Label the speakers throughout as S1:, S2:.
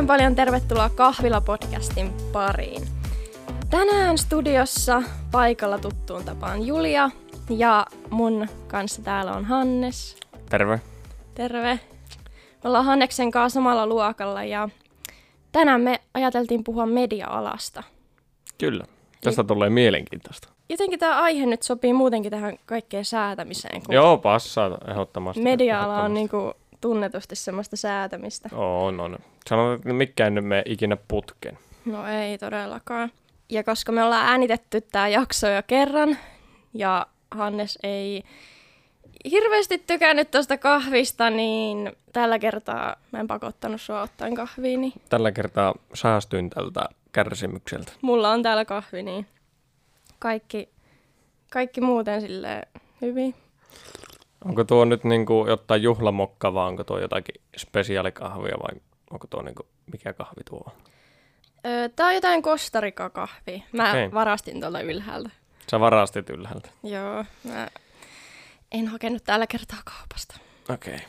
S1: oikein paljon tervetuloa Kahvila-podcastin pariin. Tänään studiossa paikalla tuttuun tapaan Julia ja mun kanssa täällä on Hannes.
S2: Terve.
S1: Terve. Me ollaan Hanneksen kanssa samalla luokalla ja tänään me ajateltiin puhua media-alasta.
S2: Kyllä. Tästä tulee mielenkiintoista.
S1: Jotenkin tämä aihe nyt sopii muutenkin tähän kaikkeen säätämiseen. Kun
S2: Joo, passaa ehdottomasti.
S1: Media-ala on niinku tunnetusti semmoista säätämistä.
S2: On, on. Sanotaan, että mikään nyt mene ikinä putken.
S1: No ei todellakaan. Ja koska me ollaan äänitetty tämä jakso jo kerran, ja Hannes ei hirveästi tykännyt tuosta kahvista, niin tällä kertaa mä en pakottanut sua ottain kahvia, niin
S2: Tällä kertaa säästyin tältä kärsimykseltä.
S1: mulla on täällä kahvi, niin kaikki, kaikki muuten sille hyvin.
S2: Onko tuo nyt niinku jotain juhlamokka vai onko tuo jotakin spesiaalikahvia vai onko tuo niinku, mikä kahvi tuo on?
S1: Öö, tää on jotain kostarikakahvia. Mä
S2: Okei.
S1: varastin tuolta ylhäältä.
S2: Sä varastit ylhäältä.
S1: Joo, mä en hakenut tällä kertaa kaupasta.
S2: Okei. Okay.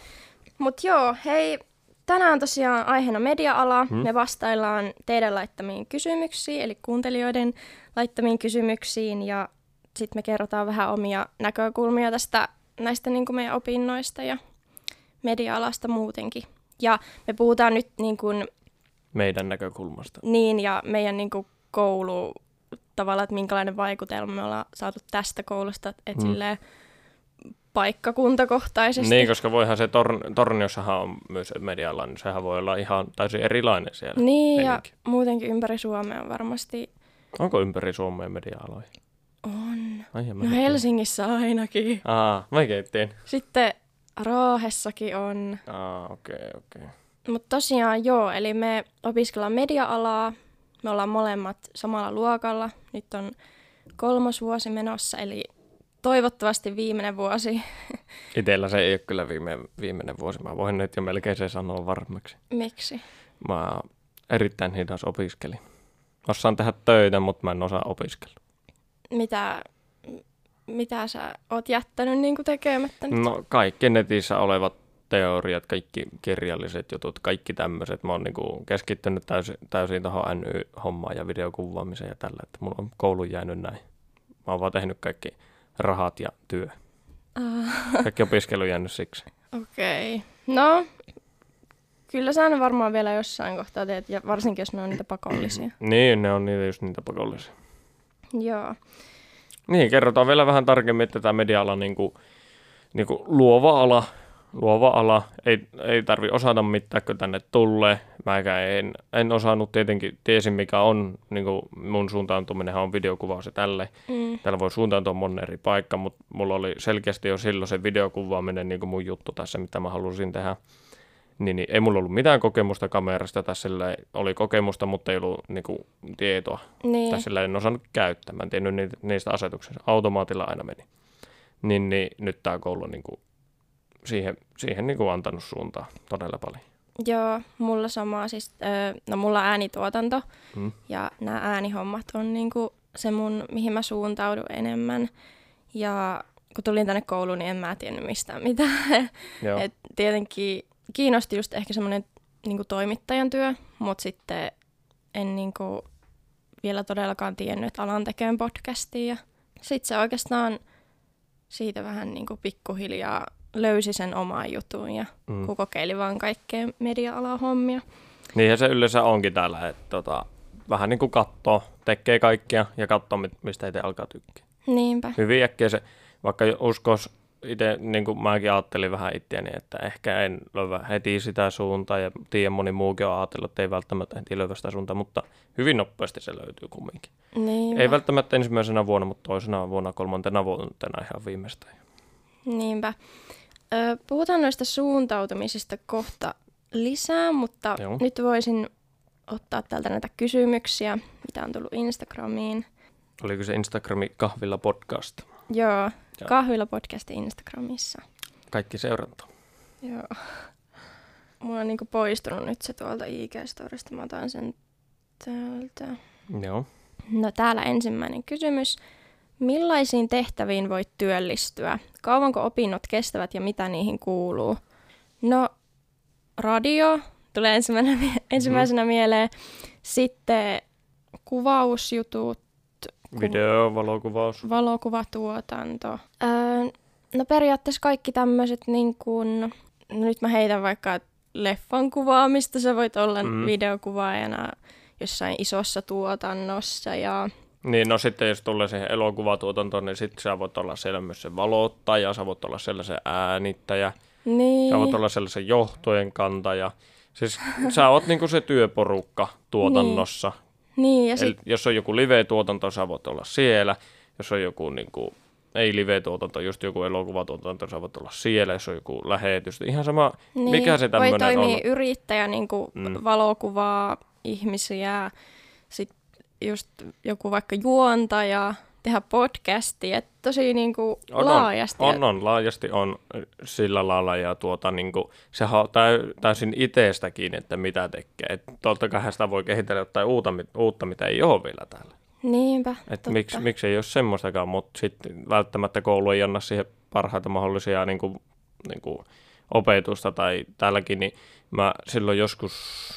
S1: Mut joo, hei, tänään tosiaan aiheena media-ala.
S2: Hmm.
S1: Me vastaillaan teidän laittamiin kysymyksiin, eli kuuntelijoiden laittamiin kysymyksiin, ja sitten me kerrotaan vähän omia näkökulmia tästä näistä niin kuin meidän opinnoista ja media-alasta muutenkin. Ja me puhutaan nyt niin, kuin,
S2: Meidän näkökulmasta.
S1: niin ja meidän niin kuin koulu tavallaan, että minkälainen vaikutelma me ollaan saatu tästä koulusta, että
S2: Hmm.
S1: silleen paikkakuntakohtaisesti.
S2: Niin, koska voihan se tor- Torniossahan on myös media niin sehän voi olla ihan täysin erilainen siellä.
S1: Niin, ja
S2: meininki.
S1: muutenkin ympäri Suomea on varmasti
S2: Onko ympäri Suomea media-aloja?
S1: On.
S2: Ai,
S1: No
S2: tiedä.
S1: Helsingissä ainakin.
S2: Aa, mä keittiin.
S1: Sitten Raahessakin on.
S2: Aa, okei, okay, okei. Okay.
S1: Mutta tosiaan joo, eli me opiskellaan media-alaa. Me ollaan molemmat samalla luokalla. Nyt on kolmas vuosi menossa, eli toivottavasti viimeinen vuosi.
S2: Itellä se ei ole kyllä viime, viimeinen vuosi. Mä voin nyt jo melkein se sanoa varmaksi.
S1: Miksi?
S2: Mä erittäin hidas opiskeli. Osaan tehdä töitä, mutta mä en osaa opiskella.
S1: Mitä, mitä sä oot jättänyt niin tekemättä nyt?
S2: No kaikki netissä olevat teoriat, kaikki kirjalliset jutut, kaikki tämmöiset. Mä oon niinku keskittynyt täysin, täysin tuohon NY-hommaan ja videokuvaamiseen ja tällä. Että mulla on koulu jäänyt näin. Mä oon vaan tehnyt kaikki rahat ja työ.
S1: Ah,
S2: Kaikki opiskelu jäänyt siksi.
S1: Okei. Okay. No, kyllä sä varmaan vielä jossain kohtaa teet, ja varsinkin jos ne on niitä pakollisia.
S2: Niin, ne on niitä just niitä pakollisia.
S1: Joo.
S2: Niin, kerrotaan vielä vähän tarkemmin, että tämä media-ala niin kuin, niin kuin luova ala, luova ala, ei, ei tarvi osata mitään, kun tänne tulee. Mäkään en, en osannut tietenkin, tiesin mikä on, niin kuin mun suuntautuminenhan on videokuvaus ja tälle.
S1: Mm.
S2: Täällä voi suuntautua monen eri paikka, mutta mulla oli selkeästi jo silloin se videokuvaaminen niin kuin mun juttu tässä, mitä mä halusin tehdä. Niin, niin ei mulla ollut mitään kokemusta kamerasta, tässä sillä oli kokemusta, mutta ei ollut niin kuin, tietoa
S1: Niin.
S2: tai sillä en osannut käyttää. Mä en tiennyt niitä, niistä asetuksista. Automaatilla aina meni. Niin, niin nyt tämä koulu on niin kuin siihen, siihen niin kuin antanut suuntaa todella paljon.
S1: Joo, mulla sama siis, öö, no mulla äänituotanto
S2: Mm.
S1: ja nämä äänihommat on niinku se mun, mihin mä suuntaudun enemmän. Ja kun tulin tänne kouluun, niin en mä tiennyt mistään mitään. Et tietenkin kiinnosti just ehkä semmoinen niinku toimittajan työ, mutta sitten en niinku vielä todellakaan tiennyt, että alan tekemään podcastia. Sitten se oikeastaan siitä vähän niinku pikkuhiljaa löysi sen oman jutun ja
S2: Mm.
S1: kun kokeili vaan kaikkea media-alan hommia.
S2: Niinhän se yleensä onkin täällä, että tota, vähän niin kuin katsoo, tekee kaikkia ja katsoo, mistä itse alkaa tykkää.
S1: Niinpä.
S2: Hyvin äkkiä se, vaikka uskos itse, niin kuin mäkin ajattelin vähän itseäni, että ehkä en löyvä heti sitä suuntaa ja tiedän moni muukin on ajatellut, että ei välttämättä heti löyvä sitä suuntaa, mutta hyvin nopeasti se löytyy kumminkin.
S1: Niinpä.
S2: Ei välttämättä ensimmäisenä vuonna, mutta toisena vuonna, kolmantena vuonna ihan viimeistään.
S1: Niinpä. Ö, puhutaan noista suuntautumisista kohta lisää, mutta
S2: Joo.
S1: nyt voisin ottaa täältä näitä kysymyksiä, mitä on tullut Instagramiin.
S2: Oliko se Instagrami kahvilla podcast?
S1: Joo,
S2: Joo.
S1: kahvilla podcasti Instagramissa.
S2: Kaikki seuranta.
S1: Joo. Mulla on niinku poistunut nyt se tuolta IG-storista. Mä otan sen täältä.
S2: Joo.
S1: No täällä ensimmäinen kysymys. Millaisiin tehtäviin voit työllistyä? Kauanko opinnot kestävät ja mitä niihin kuuluu? No radio, tulee ensimmäisenä,
S2: Mhm.
S1: ensimmäisenä mieleen. Sitten kuvausjutut, Ku-
S2: Video, valokuvaus.
S1: valokuvatuotanto. Öö, no periaatteessa kaikki tämmöiset niin kuin, no nyt mä heitän vaikka leffan kuvaamista, sä voit olla
S2: Mm.
S1: mm. videokuvaajana jossain isossa tuotannossa ja
S2: Niin, no sitten jos tulee siihen elokuvatuotantoon, niin sitten sä voit olla siellä myös se valottaja, sä voit olla siellä se äänittäjä,
S1: niin,
S2: sä voit olla siellä se johtojen kantaja. Siis sä oot niinku se työporukka tuotannossa.
S1: niin ja
S2: Eli
S1: sit,
S2: jos on joku live-tuotanto, sä voit olla siellä. Jos on joku niinku, ei live-tuotanto, just joku elokuvatuotanto, sä voit olla siellä. Jos on joku lähetys, ihan sama,
S1: niin,
S2: mikä se
S1: voi
S2: tämmöinen
S1: toimia
S2: on.
S1: yrittäjä, niin kuin
S2: mm.
S1: valokuvaa ihmisiä, sitten just joku vaikka juontaja, tehdä podcastia, että tosi niin kuin
S2: On,
S1: laajasti.
S2: On, on, on, laajasti on sillä lailla ja tuota, niin kuin, sehän on täy, täysin itsestäkin, että mitä tekee. Et totta kai sitä voi kehitellä jotain uutta, uutta, mitä ei ole vielä täällä.
S1: Niinpä,
S2: Et miksi, miksi ei ole semmoistakaan, mutta sitten välttämättä koulu ei anna siihen parhaita mahdollisia niin kuin, niin kuin opetusta tai täälläkin, niin mä silloin joskus,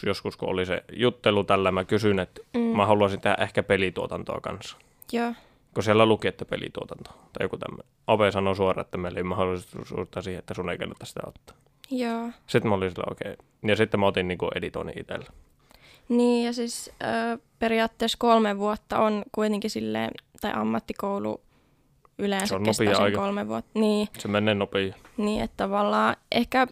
S2: joskus kun oli se juttelu tällä, mä kysyn, että. Mm. mä haluaisin tehdä ehkä pelituotantoa kanssa.
S1: Joo,
S2: Kun siellä luki, että pelituotanto tai joku tämmöinen. Ope sanoi suoraan, että meillä ei mahdollisuutta siihen, että sun ei kannata sitä ottaa.
S1: joo.
S2: Sitten mä olin sillä okei. Okay. Ja sitten mä otin niinku editoinnin itsellä.
S1: Niin ja siis ö, periaatteessa kolme vuotta on kuitenkin silleen, tai ammattikoulu yleensä
S2: Se on
S1: kestää sen
S2: aika.
S1: kolme vuotta. Niin,
S2: Se menee nopea.
S1: niin, että tavallaan ehkä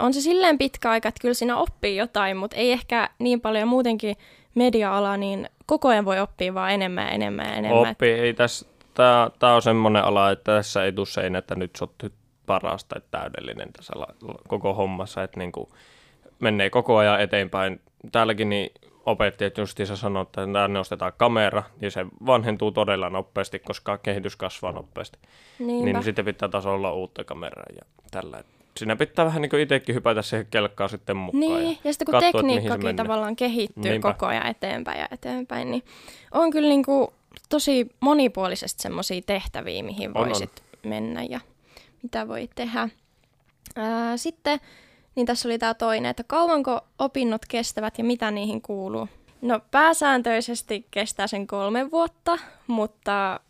S1: on se silleen pitkä aika, että kyllä siinä oppii jotain, mutta ei ehkä niin paljon muutenkin media-ala, niin koko ajan voi oppia vaan enemmän ja enemmän ja enemmän.
S2: Oppi ei tässä, tää, tää on semmoinen ala, että tässä ei tule sein, että nyt sä oot paras tai täydellinen tässä koko hommassa, että niinku menee koko ajan eteenpäin. Täälläkin niin opettajat justiinsa sanoo, että tänne ostetaan kamera, niin se vanhentuu todella nopeasti, koska kehitys kasvaa nopeasti.
S1: Niinpä.
S2: Niin sitten pitää taas olla uutta kameraa ja tällä. Siinä pitää vähän niin kuin itsekin hypätä siihen kelkkaan sitten mukaan.
S1: Niin,
S2: ja
S1: ja sitten kun
S2: katsoa,
S1: tekniikkakin tavallaan kehittyy
S2: Niinpä.
S1: koko ajan eteenpäin ja eteenpäin, niin on kyllä niin kuin tosi monipuolisesti semmoisia tehtäviä, mihin
S2: On,
S1: voi
S2: on.
S1: mennä ja mitä voi tehdä. Ää, sitten, niin tässä oli tämä toinen, että kauanko opinnot kestävät ja mitä niihin kuuluu. No pääsääntöisesti kestää sen kolme vuotta, mutta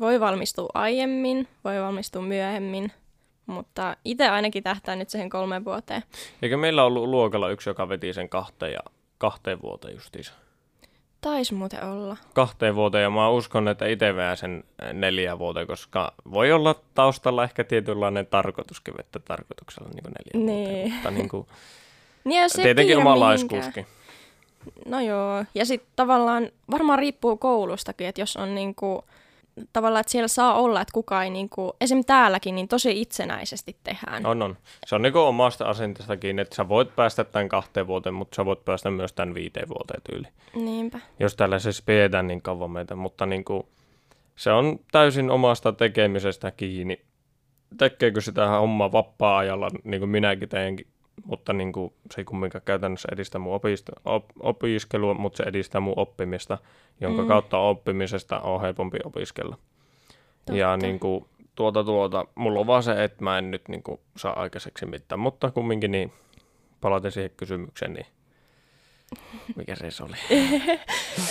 S1: voi valmistua aiemmin, voi valmistua myöhemmin, mutta itse ainakin tähtää nyt siihen kolmeen vuoteen.
S2: Eikö meillä ollut luokalla yksi, joka veti sen kahteen, ja, kahteen vuoteen justiinsa?
S1: Taisi muuten olla.
S2: Kahteen vuoteen, ja mä uskon, että itse veän sen neljä vuoteen, koska voi olla taustalla ehkä tietynlainen tarkoituskin vettä tarkoituksella niin kuin neljä vuoteen.
S1: Niin.
S2: Mutta niin kuin,
S1: Niin, jos ei
S2: tietenkin oma laiskuuskin.
S1: No joo, ja sitten tavallaan varmaan riippuu koulustakin, että jos on niinku, tavallaan, että siellä saa olla, että kukaan ei niinku, esim. täälläkin, niin tosi itsenäisesti tehdään.
S2: On, on. Se on niin kuin omasta asenteesta kiinni, että sä voit päästä tämän kahteen vuoteen, mutta sä voit päästä myös tämän viiteen vuoteen tyyliin.
S1: Niinpä.
S2: jos tällä siis pidetään niin kauan meitä, mutta niin kuin, se on täysin omasta tekemisestä kiinni. Tekeekö sitä hommaa vapaa-ajalla, niin kuin minäkin teenkin, mutta niin kuin, se ei kumminkaan käytännössä edistä mun opist- op- opiskelua, mutta se edistää mun oppimista, jonka
S1: Mm.
S2: kautta oppimisesta on helpompi opiskella. Ja
S1: Totta.
S2: niin kuin, tuota, tuota, mulla on vaan se, että mä en nyt niin kuin, saa aikaiseksi mitään, mutta kumminkin niin, palaten siihen kysymykseen, niin mikä se oli?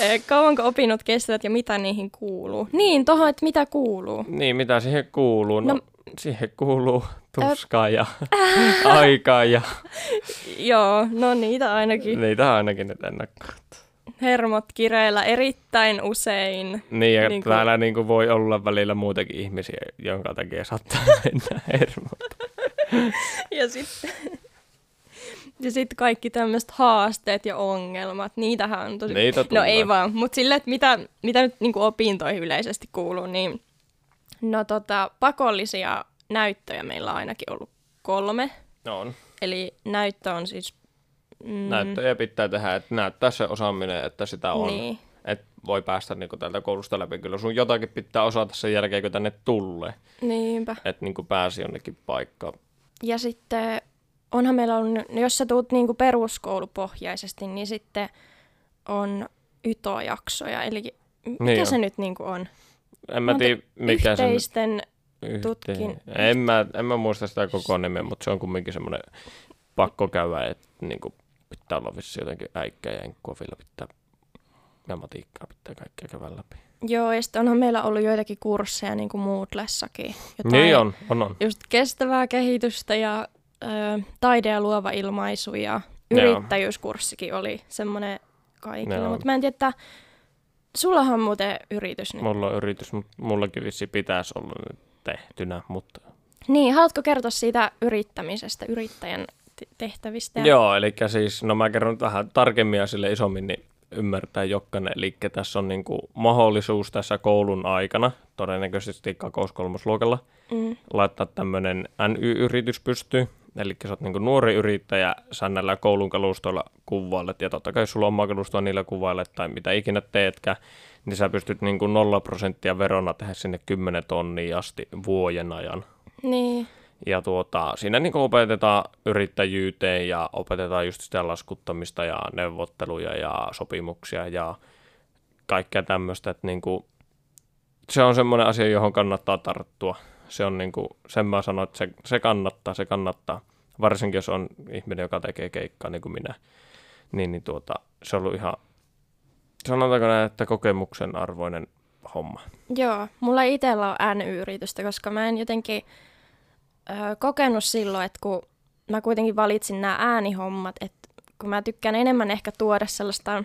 S1: Ö, Kauanko opinnot kestävät ja mitä niihin kuuluu? Niin, tohon, että mitä kuuluu.
S2: Niin, mitä siihen kuuluu? No-
S1: no
S2: siihen kuuluu tuskaa ja aikaa ja
S1: Joo, no niitä ainakin.
S2: niitä ainakin nyt ennakkoon.
S1: Hermot kireillä erittäin usein.
S2: Niin, ja
S1: Niin kuin-
S2: täällä niin kuin voi olla välillä muitakin ihmisiä, jonka takia saattaa mennä hermot.
S1: Ja sitten ja sit kaikki tämmöiset haasteet ja ongelmat, niitähän on tosi...
S2: Niitä
S1: No
S2: tulee.
S1: ei vaan, mutta sille, että mitä, mitä nyt niin opintoihin yleisesti kuuluu, niin no tota, pakollisia näyttöjä meillä on ainakin ollut kolme.
S2: No on.
S1: Eli näyttö on siis... Mm,
S2: Näyttöjä pitää tehdä, että näyttää se osaaminen, että sitä on.
S1: Niin,
S2: Että voi päästä niin kuin tältä koulusta läpi. Kyllä sun jotakin pitää osata sen jälkeen, kun tänne tulee.
S1: niinpä.
S2: Että niin kuin pääsi jonnekin paikkaan.
S1: Ja sitten onhan meillä ollut, no jos sä tuut niinku peruskoulupohjaisesti, niin sitten on YTO-jaksoja. Eli mikä
S2: Niin
S1: se
S2: on.
S1: nyt niinku on?
S2: En mä tiedä, mikä.
S1: Yhteisten,
S2: Yhteen.
S1: tutkin-
S2: En mä, en mä muista sitä koko nimeä, mutta se on kumminkin semmoinen pakko käydä, että niinku pitää olla vissi jotenkin äikkä ja enkkua vielä pitää ja matikkaa pitää kaikkea käydä läpi.
S1: Joo, ja sitten onhan meillä ollut joitakin kursseja niin kuin Moodlessakin. Jotain
S2: Niin on, on, on.
S1: Just kestävää kehitystä ja ö, taide ja luova ilmaisu ja yrittäjyyskurssikin oli semmoinen kaikilla. Mutta mä en tiedä, että sullahan on muuten yritys nyt.
S2: Mulla on yritys, mutta mullakin vissi pitäisi olla nyt tehtynä, mutta...
S1: Niin, haluatko kertoa siitä yrittämisestä, yrittäjän tehtävistä? ja-
S2: Joo, eli siis, no mä kerron vähän tarkemmin ja sille isommin, niin ymmärtää jokainen. Eli tässä on niinku mahdollisuus tässä koulun aikana, todennäköisesti kakos-kolmosluokalla,
S1: Mm.
S2: laittaa tämmöinen NY-yritys pystyyn. Eli sä oot niinku nuori yrittäjä, sä näillä koulun kalustoilla kuvailet, ja totta kai sulla on omaa kalustoa niillä kuvailet tai mitä ikinä teetkään, niin sä pystyt niinku nolla prosenttia verona tehdä sinne 10 tonnia asti vuoden ajan.
S1: Niin,
S2: Ja tuota, siinä niin opetetaan yrittäjyyteen ja opetetaan just sitä laskuttamista ja neuvotteluja ja sopimuksia ja kaikkea tämmöistä. Että niin kuin, se on semmoinen asia, johon kannattaa tarttua. Se on niin kuin, sen mä sanon, että se, se kannattaa, se kannattaa. Varsinkin jos on ihminen, joka tekee keikkaa niin kuin minä. Niin, niin tuota, se on ollut ihan, sanotaanko näin, että kokemuksen arvoinen homma.
S1: joo. Mulla itsellä ole NY-yritystä, koska mä en jotenkin ö, kokenut silloin, että kun mä kuitenkin valitsin nämä äänihommat, että kun mä tykkään enemmän ehkä tuoda sellaista,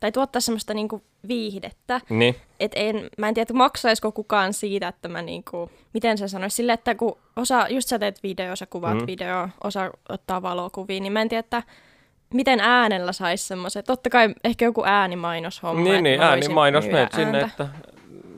S1: tai tuottaa semmoista niinku viihdettä,
S2: Niin,
S1: et en, mä en tiedä, että maksaisiko kukaan siitä, että mä niinku, miten se sanoisi, sille, että kun osa, just sä teet video, sä kuvaat
S2: mm.
S1: video, osa ottaa valokuvia, niin mä en tiedä, että miten äänellä saisi semmoisen, totta kai ehkä joku äänimainoshomma.
S2: Niin, niin äänimainos menet sinne, että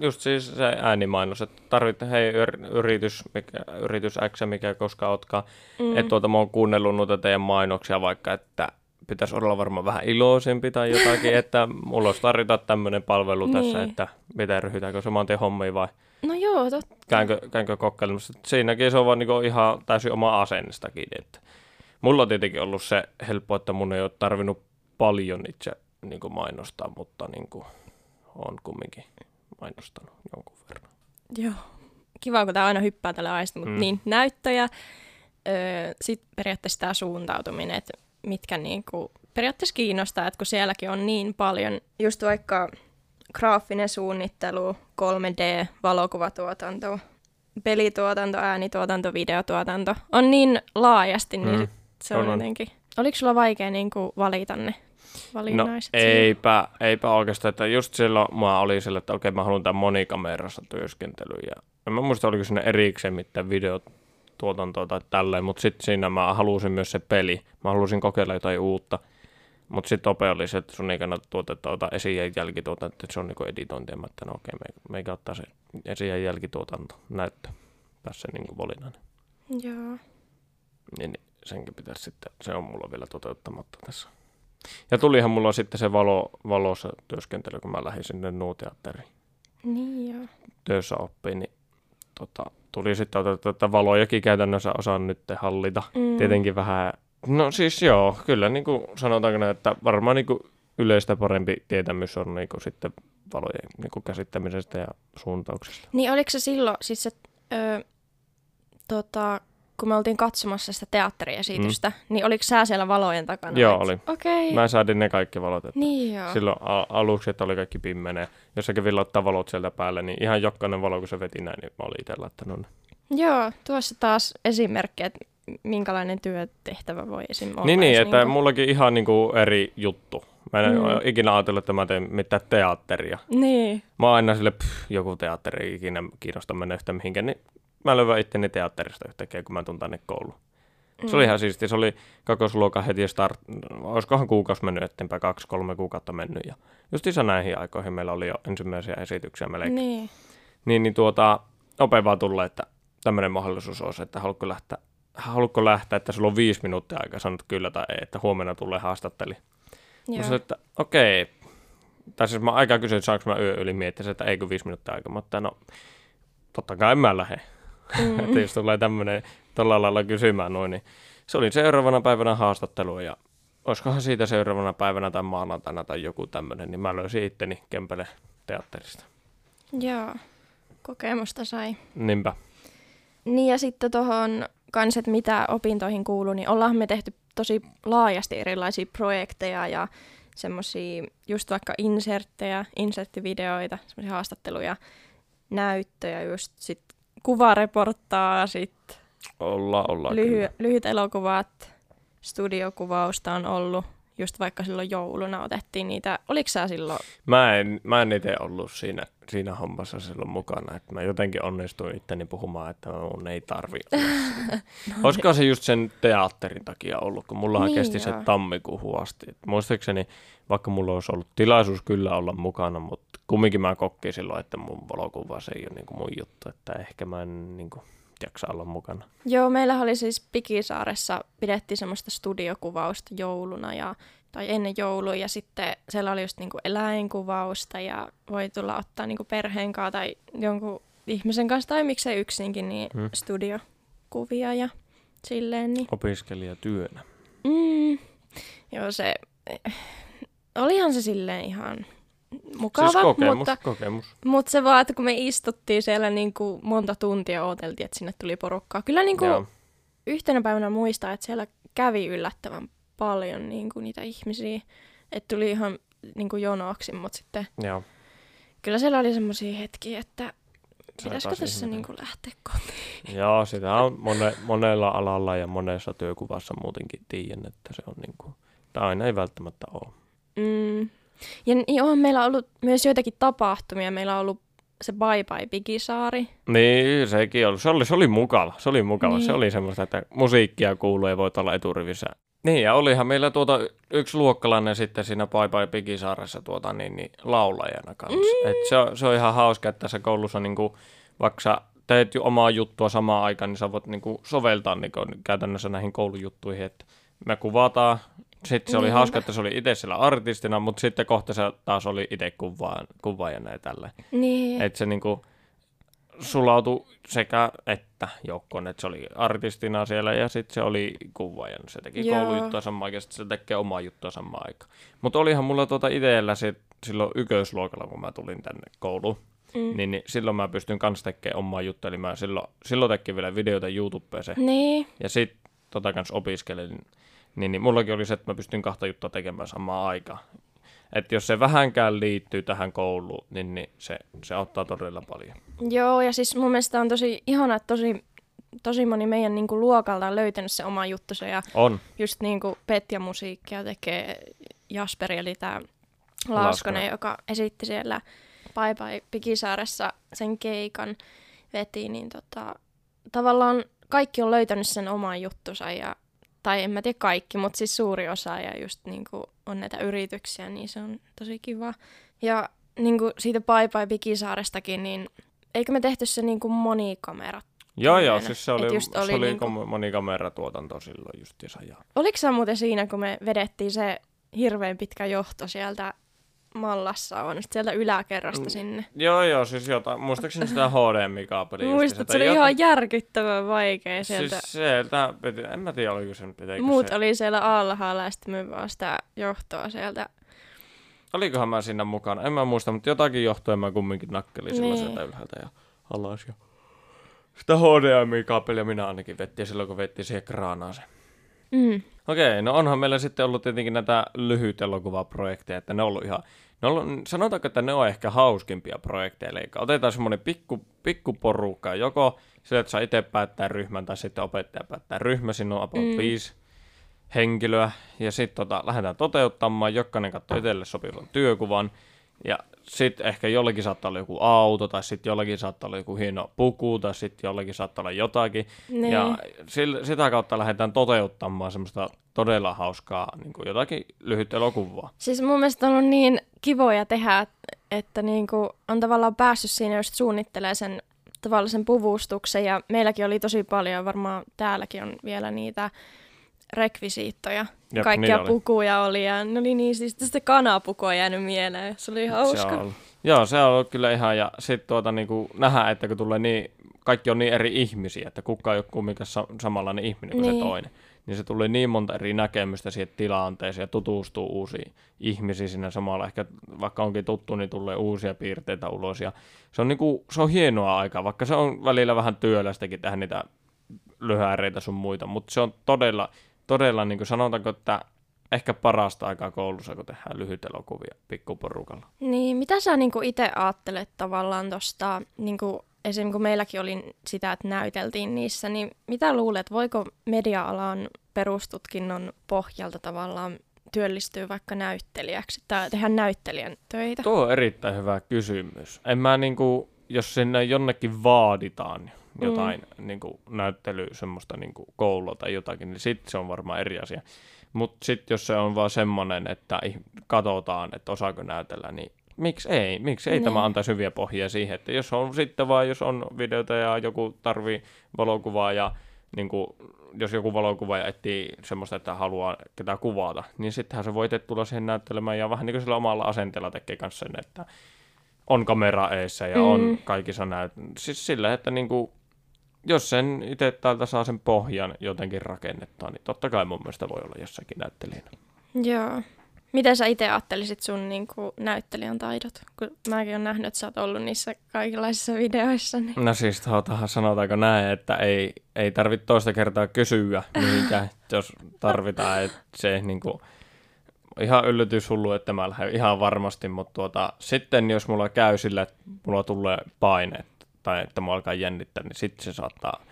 S2: just siis se äänimainos, että tarvitsee hei yr- yritys, mikä, yritys X, mikä koska otkaa, mm. että tuota mä oon kuunnellut noita teidän mainoksia vaikka, että pitäisi olla varmaan vähän iloisempi tai jotakin, että mulla olisi tarjota tämmöinen palvelu tässä,
S1: Niin.
S2: että mitä ryhdytäänkö saman tien hommiin vai
S1: No joo, totta.
S2: käynkö, käynkö kokeilemassa. Siinäkin se on vaan niinku ihan täysin oma asennestakin. Että mulla on tietenkin ollut se helppo, että mun ei ole tarvinnut paljon itse niinku mainostaa, mutta niinku on kumminkin mainostanut jonkun verran.
S1: Joo. Kiva, kun tämä aina hyppää tälle aisti, mutta
S2: Mm.
S1: mm. niin, näyttöjä. Öö, Sitten periaatteessa tämä suuntautuminen, että mitkä niinku periaatteessa kiinnostaa, että kun sielläkin on niin paljon, just vaikka graafinen suunnittelu, 3D, valokuvatuotanto, pelituotanto, äänituotanto, videotuotanto, on niin laajasti, niin Sit se on,
S2: On,
S1: jotenkin... Oliko sulla vaikea niinku valita ne
S2: No
S1: valinnaiset? siinä?
S2: eipä, eipä oikeastaan, että just silloin mä oli sillä, että okei mä haluan tämän monikamerassa työskentelyä ja en mä muista oliko siinä erikseen mitään videotuotantoa tai tälleen, mutta sitten siinä mä halusin myös se peli, mä halusin kokeilla jotain uutta, mutta sitten Ope oli se, että sun ei kannata tuotetta ota esi- ja jälkituotanto, että se on niinku editointia, mä että no okei, me, meikä ottaa se esi- ja jälkituotanto näyttö, tässä niinku volinainen,
S1: Joo.
S2: niin, niin senkin pitäisi sitten, se on mulla vielä toteuttamatta tässä. Ja tulihan mulla sitten se valo, valossa työskentely, kun mä lähdin sinne nuuteatteriin
S1: Niin joo.
S2: töissä oppiin, niin tota, tuli sitten otettu, että valojakin käytännössä osaan nyt hallita.
S1: Mm.
S2: Tietenkin vähän, no siis joo, kyllä niin kuin sanotaanko näin, että varmaan niin kuin yleistä parempi tietämys on niin kuin sitten valojen niin kuin käsittämisestä ja suuntauksesta.
S1: Niin oliko se silloin, siis se, ö, tota, kun me oltiin katsomassa sitä teatteriesitystä, mm. niin oliko sä siellä valojen takana?
S2: Joo,
S1: Et-
S2: oli.
S1: Okei.
S2: Mä säädin ne kaikki valot, että
S1: Niin joo.
S2: silloin a- aluksi, että oli kaikki pimmenee. Jos se kävi laittaa valot sieltä päälle, niin ihan jokainen valo, kun se veti näin, niin mä olin itse laittanut ne.
S1: Joo, tuossa taas esimerkki, että minkälainen työtehtävä voi esim. olla.
S2: Niin, niin että
S1: niinku-
S2: mullakin ihan niin kuin eri juttu. Mä en
S1: Mm.
S2: mm. ikinä ajatellut, että mä teen mitään teatteria.
S1: Niin,
S2: Mä oon aina sille, pff, joku teatteri ei ikinä kiinnosta mennä yhtä mihinkään, niin mä löyvän itteni teatterista yhtäkkiä, kun mä tuun tänne kouluun. Se oli ihan siistiä. Se oli kakosluokan heti start, olisikohan kuukausi mennyt eteenpäin, kaksi, kolme kuukautta mennyt. Ja just isä näihin aikoihin meillä oli jo ensimmäisiä esityksiä melkein. Niin,
S1: niin.
S2: niin, tuota, nopea vaan tulla, että tämmöinen mahdollisuus olisi, että haluatko lähteä, haluatko lähteä, että sulla on viisi minuuttia aikaa, sanot kyllä tai ei, että huomenna tulee haastatteli. Mä
S1: Joo.
S2: sanoin, että okei. Tai siis mä aikaa kysyin, että saanko mä yö yli miettiä, että ei kun viisi minuuttia aikaa. Mutta no, totta kai mä lähden.
S1: Mm.
S2: että jos tulee tämmöinen tuolla lailla kysymään noin, niin se oli seuraavana päivänä haastattelu ja olisikohan siitä seuraavana päivänä tai maanantaina tai joku tämmöinen, niin mä löysin itteni Kempele teatterista.
S1: Joo, kokemusta sai.
S2: Niinpä.
S1: Niin ja sitten tuohon kans, että mitä opintoihin kuuluu, niin ollaan me tehty tosi laajasti erilaisia projekteja ja semmoisia just vaikka inserttejä, inserttivideoita, semmoisia haastatteluja, näyttöjä, just sit kuvareporttaa, sit
S2: Olla, olla
S1: lyhy- lyhyt elokuvat, studiokuvausta on ollut, just vaikka silloin jouluna otettiin niitä. Oliko sä silloin?
S2: Mä en, mä en itse ollut siinä, siinä hommassa silloin mukana, että mä jotenkin onnistuin itteni puhumaan, että mun ei tarvi no, Olisiko se just sen teatterin takia ollut, kun mullahan
S1: Niin,
S2: kesti se
S1: joo.
S2: tammikuuhun asti. Et muistaakseni, vaikka mulla olisi ollut tilaisuus kyllä olla mukana, mutta kumminkin mä kokkin silloin, että mun valokuva se ei ole niin mun juttu, että ehkä mä en niin kuin, jaksa olla mukana.
S1: Joo, meillä oli siis Pikisaaressa, pidettiin semmoista studiokuvausta jouluna ja, tai ennen joulua ja sitten siellä oli just niinku eläinkuvausta ja voi tulla ottaa niinku perheen kanssa tai jonkun ihmisen kanssa tai miksei yksinkin niin
S2: Hmm.
S1: studiokuvia ja silleen. Niin.
S2: Opiskelijatyönä.
S1: Mm, joo, se, olihan se silleen ihan mukava,
S2: siis kokemus,
S1: mutta,
S2: kokemus.
S1: mutta se vaan, että kun me istuttiin siellä niin kuin monta tuntia odoteltiin, että sinne tuli porukkaa. Kyllä niin kuin
S2: Joo.
S1: yhtenä päivänä muistaa, että siellä kävi yllättävän paljon niin kuin niitä ihmisiä. Että tuli ihan niin kuin jonoksi, mutta sitten
S2: Joo.
S1: kyllä siellä oli semmoisia hetkiä, että pitäisikö tässä niin kuin lähteä kotiin.
S2: Joo, sitä on mone, monella alalla ja monessa työkuvassa muutenkin tiedän, että se on niin kuin, tai aina ei välttämättä ole.
S1: Mm. Ja n- joo, meillä on ollut myös joitakin tapahtumia. Meillä on ollut se Bye Bye Pikisaari.
S2: Niin, sekin oli. Se oli, se oli mukava. Se oli mukava.
S1: Niin.
S2: Se oli semmoista, että musiikkia kuuluu ja voit olla eturivissä. Niin, ja olihan meillä tuota yksi luokkalainen sitten siinä Bye Bye Pikisaaressa tuota, niin, niin, laulajana kanssa. Mm. Et se, on, se on ihan hauska, että tässä koulussa niinku, vaikka sä teet jo omaa juttua samaan aikaan, niin sä voit niinku, soveltaa niinku, käytännössä näihin koulujuttuihin, että me kuvataan. Sitten se oli
S1: Niinpä.
S2: hauska, että se oli itse siellä artistina, mutta sitten kohta se taas oli itse kuvaa, kuvaajana ja tälleen.
S1: Niin.
S2: Että se niinku sulautui sekä että joukkoon, että se oli artistina siellä ja sitten se oli kuvaajana. Se teki
S1: Joo.
S2: koulujuttua samaan aikaan, sitten se tekee omaa juttua samaan aikaan. Mutta olihan mulla tuota itsellä se silloin ykkösluokalla, kun mä tulin tänne kouluun,
S1: Mm.
S2: niin, niin silloin mä pystyn kanssa tekemään omaa juttua. Eli mä silloin, silloin tekin vielä videoita YouTubeen se.
S1: Niin.
S2: Ja sitten tota kanssa opiskelin. Niin, niin mullakin oli se, että mä pystyn kahta juttua tekemään samaan aikaan. Että jos se vähänkään liittyy tähän kouluun, niin, niin se, se auttaa todella paljon.
S1: Joo, ja siis mun mielestä on tosi ihana, että tosi, tosi moni meidän niin kuin, luokalta on löytänyt se oma juttunsa. Ja
S2: On.
S1: just niin kuin Petja musiikkia tekee Jasperi, eli tämä
S2: Laaskonen.
S1: Laaskonen, joka esitti siellä Bye Bye Pikisaaressa sen keikan veti, niin tota, tavallaan kaikki on löytänyt sen oman juttunsa ja tai en mä tiedä kaikki, mutta siis suuri osa ja just niin kuin on näitä yrityksiä, niin se on tosi kiva. Ja niin kuin siitä Bye Bye Pikisaarestakin, niin eikö me tehty se niin kuin monikamerat?
S2: Joo, joo, siis se oli, se
S1: oli
S2: oli
S1: niinku-
S2: kom- monikameratuotanto silloin justiinsa. Ja...
S1: Oliko sä muuten siinä, kun me vedettiin se hirveän pitkä johto sieltä Mallassa on, sit sieltä yläkerrasta
S2: Mm.
S1: sinne?
S2: Joo, joo, siis jotain, muistaakseni sitä HDMI-kaapelia.
S1: Muistat, se oli ihan järkyttävän vaikea sieltä.
S2: Siis sieltä, piti, en mä tiedä, oliko se nyt, pitäikö
S1: Muut
S2: se...
S1: oli siellä alhaalla ja sitten me vaan sitä johtoa sieltä.
S2: Olikohan mä siinä mukana, en mä muista, mutta jotakin johtuen mä kumminkin nakkelin
S1: Niin.
S2: sieltä ylhäältä ja alas. Ja... Sitä HDMI-kaapelia minä ainakin vettiin silloin, kun vettiin siihen kraanaaseen.
S1: Mm.
S2: Okei, no onhan meillä sitten ollut tietenkin näitä lyhyt elokuvaprojekteja, että ne on ollut ihan, ne on ollut, sanotaanko, että ne on ehkä hauskimpia projekteja, eli otetaan semmoinen pikku, pikku porukka, joko sillä, että saa itse päättää ryhmän, tai sitten opettaja päättää ryhmä, siinä on about
S1: mm.
S2: viisi henkilöä, ja sitten tota, lähdetään toteuttamaan, jokainen katsoo itselle sopivan työkuvan, ja sitten ehkä jollakin saattaa olla joku auto, tai sitten jollakin saattaa olla joku hieno puku, tai sitten jollakin saattaa olla jotakin,
S1: Niin.
S2: ja sillä, sitä kautta lähdetään toteuttamaan semmoista todella hauskaa niin kuin jotakin lyhyt elokuvaa.
S1: Siis mun mielestä on ollut niin kivoja tehdä, että, että niinku on tavallaan päässyt siinä just suunnittelemaan sen tavallaan sen puvustuksen. Ja meilläkin oli tosi paljon, varmaan täälläkin on vielä niitä rekvisiittoja.
S2: Jep,
S1: Kaikkia
S2: niin oli.
S1: pukuja oli ja ne oli niin siis sitä kanapukua on jäänyt mieleen. Se oli
S2: Se
S1: hauska.
S2: on ollut. Joo, se on ollut kyllä ihan, ja sitten tuota, niin nähdään, että kun tulee niin, kaikki on niin eri ihmisiä, että kukaan ei ole kumminkaan sa- samanlainen ihminen kuin
S1: Niin.
S2: se toinen. Niin se tulee niin monta eri näkemystä siihen tilanteeseen ja tutustuu uusiin ihmisiin siinä samalla. Ehkä vaikka onkin tuttu, niin tulee uusia piirteitä ulos. Ja se on, niinku, se on hienoa aikaa, vaikka se on välillä vähän työlästäkin tehdä niitä lyhääreitä sun muita, mutta se on todella todella, niin kuin sanotaanko, että ehkä parasta aikaa koulussa, kun tehdään lyhyt elokuvia pikkuporukalla.
S1: Niin, mitä sä niinku itse ajattelet tavallaan tuosta, niinku, esimerkiksi kun meilläkin oli sitä, että näyteltiin niissä, niin mitä luulet, voiko media-alan perustutkinnon pohjalta tavallaan työllistyä vaikka näyttelijäksi tai tehdä näyttelijän töitä?
S2: Tuo on erittäin hyvä kysymys. En mä niinku, jos sinne jonnekin vaaditaan jotain mm. niinku, näyttelyä, semmoista niinku, koulua tai jotakin, niin sitten se on varmaan eri asia. Mutta sitten jos se on vaan semmoinen, että katsotaan, että osaako näytellä, niin miksi ei? Miksi ei ne. tämä niin. antaisi hyviä pohjia siihen, että jos on sitten vaan, jos on videota ja joku tarvii valokuvaa ja niin kuin, jos joku valokuvaaja etsii semmoista, että haluaa ketään kuvata, niin sittenhän se voi tulla siihen näyttelemään ja vähän niin kuin sillä omalla asenteella tekee kanssa sen, että on kamera eessä ja mm. on kaikissa näyt... Siis sillä, että niin kuin, jos sen itse täältä saa sen pohjan jotenkin rakennettua, niin totta kai mun mielestä voi olla jossakin näyttelijänä.
S1: Joo. Miten sä itse ajattelisit sun niin kuin, näyttelijän taidot? Kun mäkin olen nähnyt, että sä oot ollut niissä kaikenlaisissa videoissa. Niin...
S2: No siis tuotahan sanotaanko näin, että ei, ei tarvitse toista kertaa kysyä mihinkään, jos tarvitaan. Että se niin kuin, ihan yllätys hullu, että mä lähden ihan varmasti, mutta tuota, sitten jos mulla käy sillä, että mulla tulee paine tai että mua alkaa jännittää, niin sitten se saattaa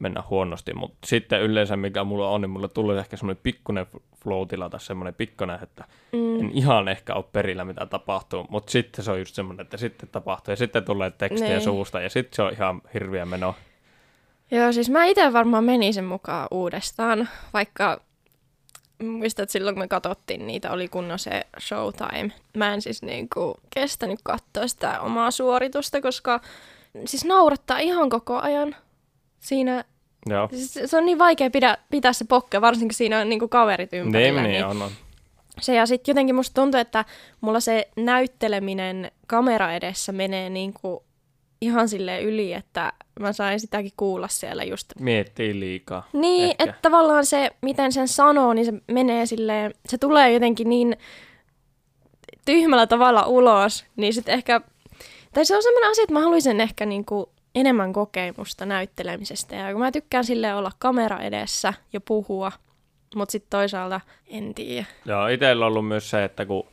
S2: mennä huonosti, mutta sitten yleensä mikä mulla on, niin mulla tulee ehkä semmoinen pikkuinen flow tai semmoinen pikkuinen, että mm. en ihan ehkä ole perillä, mitä tapahtuu, mutta sitten se on just semmoinen, että sitten tapahtuu ja sitten tulee tekstiä niin. suusta ja sitten se on ihan hirviä meno.
S1: Joo, siis mä itse varmaan menin sen mukaan uudestaan, vaikka muistan, että silloin kun me katsottiin niitä, oli kunnon se showtime. Mä en siis niinku kestänyt katsoa sitä omaa suoritusta, koska siis naurattaa ihan koko ajan siinä
S2: Joo.
S1: Siis se on niin vaikea pidä, pitää se pokke, varsinkin siinä on niinku kaverit ympärillä.
S2: Niin, niin, on, on.
S1: Se ja sitten jotenkin musta tuntuu, että mulla se näytteleminen kamera edessä menee niinku ihan sille yli, että mä sain sitäkin kuulla siellä just.
S2: Miettii liikaa.
S1: Niin, ehkä. että tavallaan se, miten sen sanoo, niin se menee silleen, se tulee jotenkin niin tyhmällä tavalla ulos, niin sitten ehkä, tai se on semmoinen asia, että mä haluaisin ehkä niinku enemmän kokemusta näyttelemisestä. Ja kun mä tykkään sille olla kamera edessä ja puhua, mutta sitten toisaalta en tiedä.
S2: Joo, itsellä on ollut myös se, että kun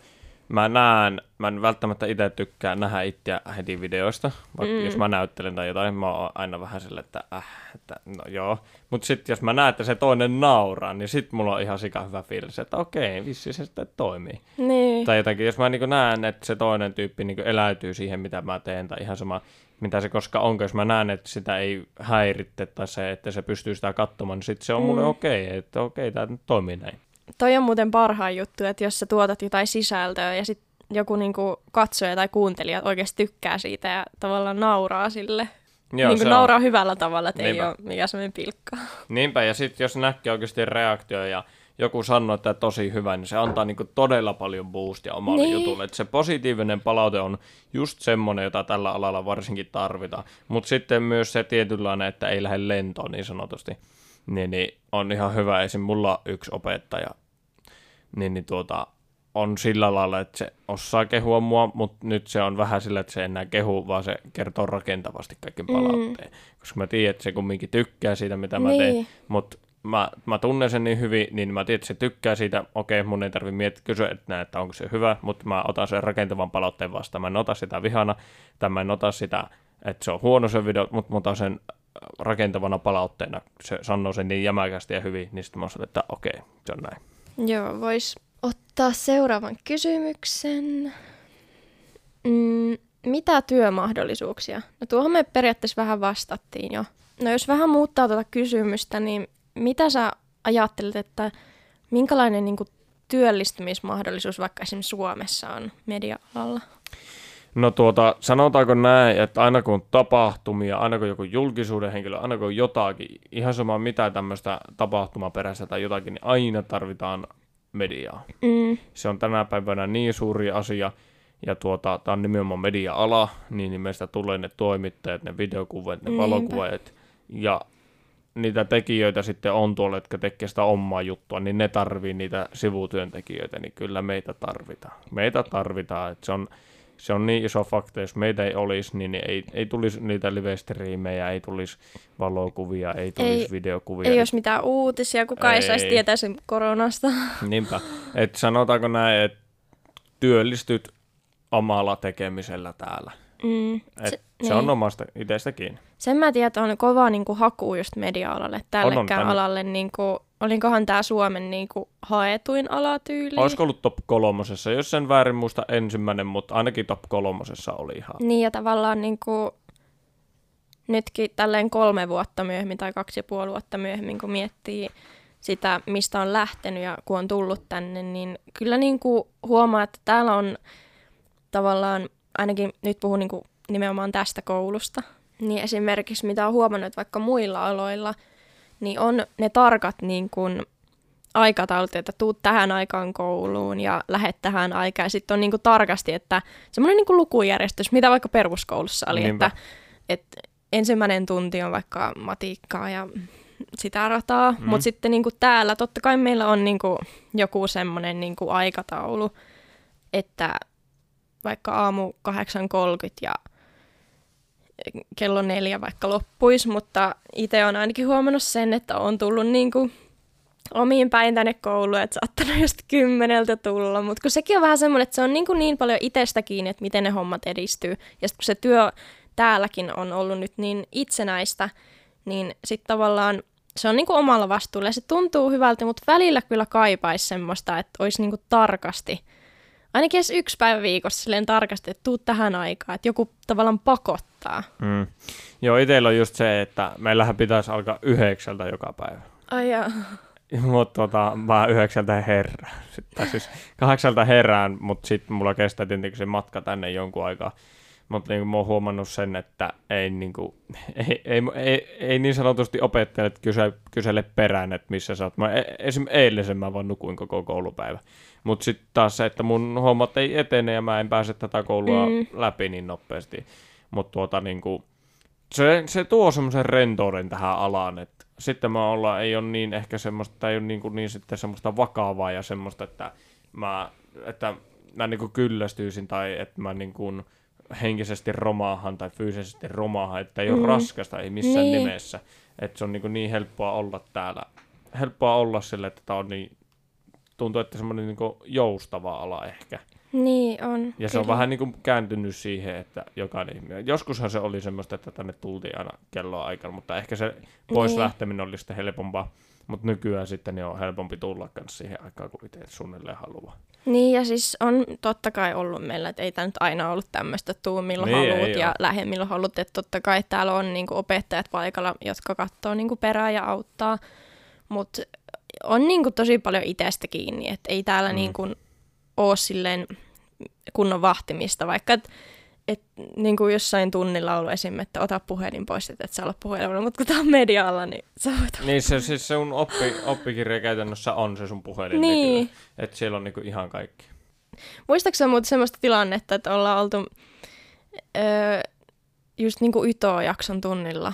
S2: mä näen, mä en välttämättä itse tykkää nähdä itseä heti videoista, vaikka mm. jos mä näyttelen tai jotain, mä oon aina vähän sille, että äh, että no joo. Mutta sitten jos mä näen, että se toinen nauraa, niin sitten mulla on ihan sika hyvä fiilis, että okei, vissi se sitten toimii.
S1: Niin.
S2: Tai jotenkin, jos mä niin näen, että se toinen tyyppi niin eläytyy siihen, mitä mä teen, tai ihan sama, mitä se koska onko, jos mä näen, että sitä ei häiritte tai se, että se pystyy sitä katsomaan, niin sitten se on mm. mulle okei, okay, että okei, okay, tämä toimii näin.
S1: Toi on muuten parhain juttu, että jos sä tuotat jotain sisältöä ja sitten joku niinku katsoja tai kuuntelija oikeasti tykkää siitä ja tavallaan nauraa sille. Joo, niin nauraa on. hyvällä tavalla, että Niinpä. ei ole mikään semmoinen pilkka.
S2: Niinpä, ja sitten jos näkee oikeasti reaktio ja joku sanoo, että tosi hyvä, niin se antaa niin kuin todella paljon boostia omalle niin. jutulle. Että se positiivinen palaute on just semmoinen, jota tällä alalla varsinkin tarvitaan. Mutta sitten myös se tietynlainen, että ei lähde lentoon niin sanotusti, niin, niin on ihan hyvä. Esim. mulla yksi opettaja, niin, niin tuota, on sillä lailla, että se osaa kehua mua, mutta nyt se on vähän sillä, että se enää kehu, vaan se kertoo rakentavasti kaiken mm. palautteen. Mm. Koska mä tiedän, että se kumminkin tykkää siitä, mitä mä niin. teen, mutta mä, mä tunnen sen niin hyvin, niin mä tiedän, että se tykkää siitä. Okei, mun ei tarvitse miettiä, kysyä, että, näin, että onko se hyvä, mutta mä otan sen rakentavan palautteen vastaan. Mä en ota sitä vihana, tai mä en ota sitä, että se on huono se video, mutta mä otan sen äh, rakentavana palautteena. Se sanoo sen niin jämäkästi ja hyvin, niin sitten mä sanon, että okei, se on näin.
S1: Joo, vois ottaa seuraavan kysymyksen. Mm, mitä työmahdollisuuksia? No tuohon me periaatteessa vähän vastattiin jo. No jos vähän muuttaa tuota kysymystä, niin mitä sä ajattelet, että minkälainen niin kuin, työllistymismahdollisuus vaikka esimerkiksi Suomessa on media-alalla?
S2: No tuota, sanotaanko näin, että aina kun on tapahtumia, aina kun joku julkisuuden henkilö, aina kun on jotakin, ihan sama mitä tämmöistä tapahtumaperäistä tai jotakin, niin aina tarvitaan mediaa.
S1: Mm.
S2: Se on tänä päivänä niin suuri asia, ja tuota, tämä on nimenomaan media-ala, niin, niin meistä tulee ne toimittajat, ne videokuvat, ne valokuvat, ja niitä tekijöitä sitten on tuolla, jotka tekee sitä omaa juttua, niin ne tarvii niitä sivutyöntekijöitä, niin kyllä meitä tarvitaan. Meitä tarvitaan, että se on se on niin iso fakta, jos meitä ei olisi, niin ei, ei tulisi niitä live-striimejä, ei tulisi valokuvia, ei tulisi
S1: Ei-
S2: videokuvia.
S1: Ei olisi mitään uutisia, kukaan ei, ei saisi tietää sen koronasta.
S2: Niinpä. Et sanotaanko näin, että työllistyt omalla tekemisellä täällä.
S1: Mm.
S2: Et se,
S1: Se-
S2: on
S1: niin.
S2: omasta itsestä kiinni.
S1: Sen mä tiedän, että on kova niin kuin, haku just media-alalle, tällekään
S2: tänne.
S1: alalle. Niin kuin, olinkohan tämä Suomen niin kuin, haetuin alatyyli?
S2: Olisiko ollut top kolmosessa, jos sen väärin muista ensimmäinen, mutta ainakin top kolmosessa oli ihan.
S1: Niin ja tavallaan niin kuin, nytkin tälleen kolme vuotta myöhemmin tai kaksi ja puoli vuotta myöhemmin, kun miettii sitä, mistä on lähtenyt ja kun on tullut tänne, niin kyllä niin kuin huomaa, että täällä on tavallaan, ainakin nyt puhun niin kuin nimenomaan tästä koulusta, niin esimerkiksi mitä on huomannut, vaikka muilla aloilla, niin on ne tarkat niin kuin aikataulut, että tuut tähän aikaan kouluun ja lähet tähän aikaan. Ja sitten on niin kuin tarkasti, että semmoinen niin kuin lukujärjestys, mitä vaikka peruskoulussa oli,
S2: Niinpä.
S1: että, että ensimmäinen tunti on vaikka matikkaa ja sitä rataa, mm. mutta sitten niin kuin täällä totta kai meillä on niin kuin joku semmoinen niin kuin aikataulu, että vaikka aamu 8.30 ja kello neljä vaikka loppuisi, mutta itse on ainakin huomannut sen, että on tullut niin kuin omiin päin tänne kouluun, että saattanut just kymmeneltä tulla, mutta kun sekin on vähän semmoinen, että se on niin, kuin niin paljon itsestä kiinni, että miten ne hommat edistyy. Ja sitten kun se työ täälläkin on ollut nyt niin itsenäistä, niin sitten tavallaan se on niin kuin omalla vastuulla ja se tuntuu hyvältä, mutta välillä kyllä kaipaisi semmoista, että olisi niin kuin tarkasti, ainakin edes yksi päivä viikossa silleen tarkasti, että tuu tähän aikaan, että joku tavallaan pakottaa.
S2: Mm. Joo, itsellä on just se, että meillähän pitäisi alkaa yhdeksältä joka päivä.
S1: Ai jaa.
S2: Mutta tota, mä yhdeksältä herään. Sitten, siis kahdeksalta herään, mutta sitten mulla kestää tietenkin se matka tänne jonkun aikaa. Mutta niin mä oon huomannut sen, että ei, niinku, ei, ei, ei, ei niin sanotusti opettajat kyse, kysele perään, että missä sä oot. Mä, e- esim. eilisen mä vaan nukuin koko koulupäivä. Mutta sitten taas se, että mun hommat ei etene ja mä en pääse tätä koulua
S1: mm.
S2: läpi niin nopeasti. Mutta tuota niinku, se, se tuo semmoisen rentouden tähän alaan, että sitten mä olla, ei ole niin ehkä semmoista, tai ei ole niin, kuin niin sitten semmoista vakavaa ja semmoista, että mä, että mä niin kuin kyllästyisin tai että mä niin kuin henkisesti romaahan tai fyysisesti romaahan, että ei ole
S1: Mm.
S2: raskasta, ei missään
S1: Niin.
S2: niin. nimessä. Että se on niin, kuin niin helppoa olla täällä, helppoa olla sille, että tää on niin, tuntuu, että semmoinen niin kuin joustava ala ehkä.
S1: Niin on.
S2: Ja se on
S1: kyllä.
S2: vähän niin kuin kääntynyt siihen, että jokainen ihminen. Joskushan se oli semmoista, että tänne tultiin aina kelloa aikana, mutta ehkä se pois
S1: Niin.
S2: lähteminen oli sitten helpompaa. Mutta nykyään sitten niin on helpompi tulla kanssa siihen aikaan, kun itse suunnilleen haluaa.
S1: Niin ja siis on totta kai ollut meillä, että ei tämä nyt aina ollut tämmöistä, tuu milloin
S2: Niin,
S1: haluat ja
S2: oo.
S1: lähde milloin haluat. Että totta kai täällä on niinku opettajat paikalla, jotka katsoo niinku perään ja auttaa. Mutta on niinku tosi paljon itsestä kiinni, että ei täällä
S2: mm.
S1: niinku ole silleen kunnon vahtimista, vaikka et, et, niin kuin jossain tunnilla ollut esim. että ota puhelin pois, että et saa olla puhelimella, mutta kun tämä on media-alla, niin sä voit
S2: Niin se, siis sun oppi, oppikirja käytännössä on se sun puhelin.
S1: Niin.
S2: Että siellä on niinku ihan kaikki.
S1: Muistaakseni muuten semmoista tilannetta, että ollaan oltu öö, just niinku YTO-jakson tunnilla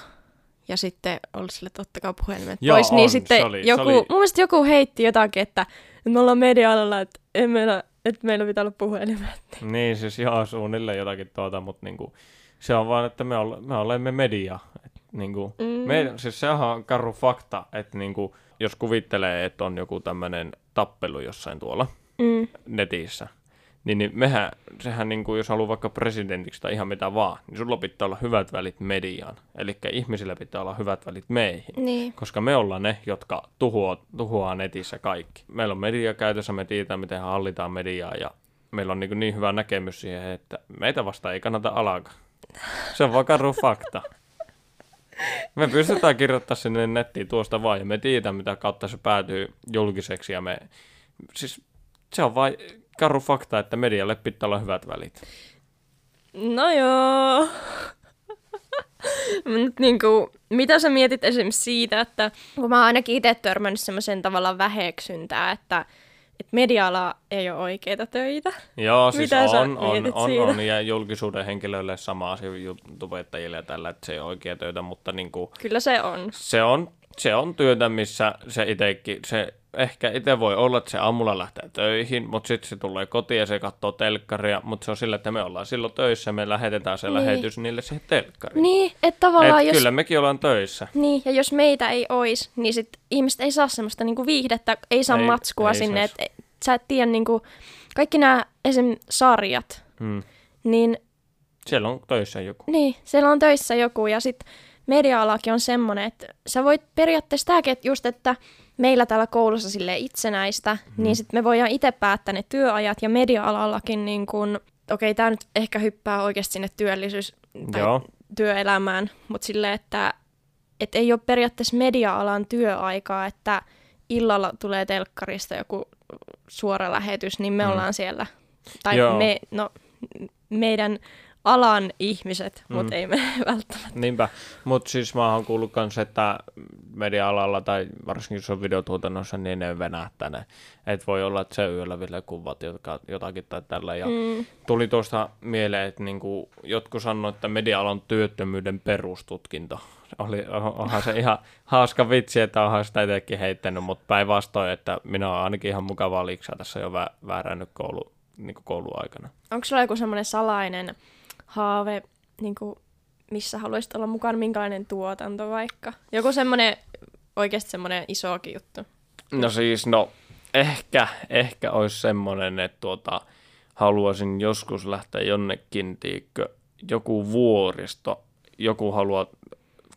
S1: ja sitten ollut sille että ottakaa puhelimet
S2: Joo,
S1: pois,
S2: on.
S1: niin sitten
S2: oli-
S1: joku,
S2: oli-
S1: mun mielestä joku heitti jotakin, että, että me ollaan media-alalla, että, ei meillä, että meillä pitää olla puhelimet.
S2: Niin, siis ihan suunnilleen jotakin tuota, mutta niinku, se on vaan, että me, ole, me olemme media. Et, niinku,
S1: Mm.
S2: me, siis sehän on karu fakta, että niinku, jos kuvittelee, että on joku tämmöinen tappelu jossain tuolla
S1: Mm.
S2: netissä, niin, niin mehän, sehän niinku, jos haluaa vaikka presidentiksi tai ihan mitä vaan, niin sulla pitää olla hyvät välit mediaan. Eli ihmisillä pitää olla hyvät välit meihin.
S1: Niin.
S2: Koska me ollaan ne, jotka tuhoaa, tuhoaa netissä kaikki. Meillä on media käytössä, me tiedetään, miten hallitaan mediaa ja meillä on niin, niin hyvä näkemys siihen, että meitä vasta ei kannata alkaa. Se on vaan karu fakta. Me pystytään kirjoittamaan sinne nettiin tuosta vaan ja me tiedetään, mitä kautta se päätyy julkiseksi ja me, siis se on vain karu fakta, että medialle pitää olla hyvät välit.
S1: No joo. Nyt niinku, mitä sä mietit esimerkiksi siitä, että kun mä oon ainakin itse törmännyt semmoisen tavallaan väheksyntää, että, että media ei ole oikeita töitä.
S2: Joo, siis
S1: Mitä
S2: on, on, on,
S1: siitä?
S2: on, ja julkisuuden henkilöille sama asia tubettajille ja tällä, että se ei ole oikea töitä, mutta niin kuin,
S1: Kyllä se on.
S2: se, on, se on työtä, missä se itsekin, se ehkä itse voi olla, että se aamulla lähtee töihin, mutta sitten se tulee kotiin ja se katsoo telkkaria, mutta se on sillä, että me ollaan silloin töissä, me lähetetään se
S1: Niin.
S2: lähetys niille siihen telkkariin.
S1: Niin, että tavallaan
S2: Et
S1: jos...
S2: Kyllä mekin ollaan töissä.
S1: Niin, ja jos meitä ei ois, niin sit ihmiset ei saa semmoista niinku viihdettä, ei saa
S2: Ei-
S1: matskua
S2: ei
S1: sinne.
S2: sais.
S1: Et, sä et tiedä niinku, kaikki nämä esim. sarjat,
S2: Hmm.
S1: niin,
S2: Siellä on töissä joku.
S1: niin siellä on töissä joku ja sitten media-alakin on semmoinen, että sä voit periaatteessa tämäkin, että just, että meillä täällä koulussa sille itsenäistä, mm. niin sitten me voidaan itse päättää ne työajat ja media-alallakin niin kun, okei, tämä nyt ehkä hyppää oikeasti sinne työllisyys- tai
S2: Joo.
S1: työelämään, mutta silleen, että et ei ole periaatteessa media-alan työaikaa, että illalla tulee telkkarista joku suora lähetys, niin me
S2: mm.
S1: ollaan siellä. Tai
S2: Joo.
S1: me, no, meidän alan ihmiset,
S2: Mm.
S1: mutta ei me välttämättä.
S2: Niinpä, mutta siis mä oon kuullut myös, että media-alalla tai varsinkin jos on videotuotannossa, niin ne venähtää ne. Et voi olla, että se yöllä vielä kuvat jotka, jotakin tai tällä. Ja
S1: Mm,
S2: tuli tuosta mieleen, että niinku, jotkut sanoivat, että media-alan työttömyyden perustutkinto. Oli, onhan se ihan hauska vitsi, että onhan sitä itsekin heittänyt, mutta päinvastoin, että minä olen ainakin ihan mukavaa liksaa tässä jo vä- väärännyt koulu, niin kouluaikana.
S1: onko sulla joku semmoinen salainen haave, niin kuin, missä haluaisit olla mukana, minkälainen tuotanto vaikka? Joku semmoinen, oikeasti semmoinen isokin juttu.
S2: No siis, no ehkä, ehkä olisi semmoinen, että tuota, haluaisin joskus lähteä jonnekin, tiikkö, joku vuoristo, joku haluaa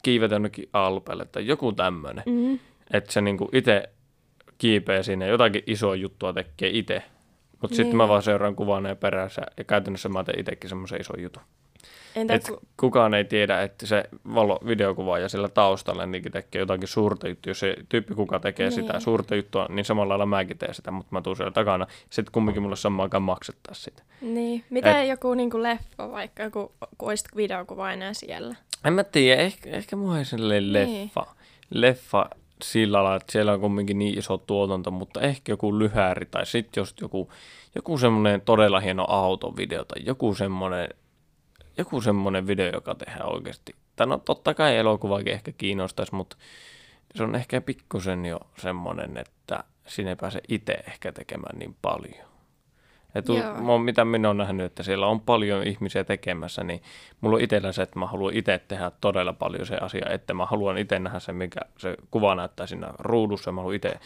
S2: kiivetä jonnekin alpeelle tai joku tämmöinen,
S1: Mm.
S2: että se niinku itse kiipeä sinne, jotakin isoa juttua tekee itse. Mutta sitten
S1: Niin.
S2: mä vaan seuraan kuvaan ja perässä ja käytännössä mä teen itsekin semmoisen ison jutun.
S1: Entä
S2: Et
S1: ku,
S2: kukaan ei tiedä, että se valo, videokuvaaja sillä taustalla niin tekee jotakin suurta juttua. Jos se tyyppi, kuka tekee
S1: Niin.
S2: sitä suurta juttua, niin samalla lailla mäkin teen sitä, mutta mä tuun siellä takana. Sitten kumminkin mulle samaan aikaan maksettaa sitä.
S1: niin, miten
S2: Et-
S1: joku niin kuin leffa vaikka, joku, kun olisit videokuvainen siellä?
S2: En mä tiedä, ehkä, ehkä mua ei
S1: Niin.
S2: leffa. Leffa sillä lailla, että siellä on kumminkin niin iso tuotanto, mutta ehkä joku lyhäri tai sitten just joku, joku semmoinen todella hieno autovideo tai joku semmoinen, joku semmoinen video, joka tehdään oikeasti. Tai no totta kai elokuvakin ehkä kiinnostaisi, mutta se on ehkä pikkusen jo semmoinen, että sinne ei pääse itse ehkä tekemään niin paljon. Mä oon- mitä minä olen nähnyt, että siellä on paljon ihmisiä tekemässä, niin mulla on itsellä se, että mä haluan itse tehdä todella paljon se asia, että mä haluan itse nähdä sen, mikä se kuva näyttää siinä ruudussa. Mä haluan itse,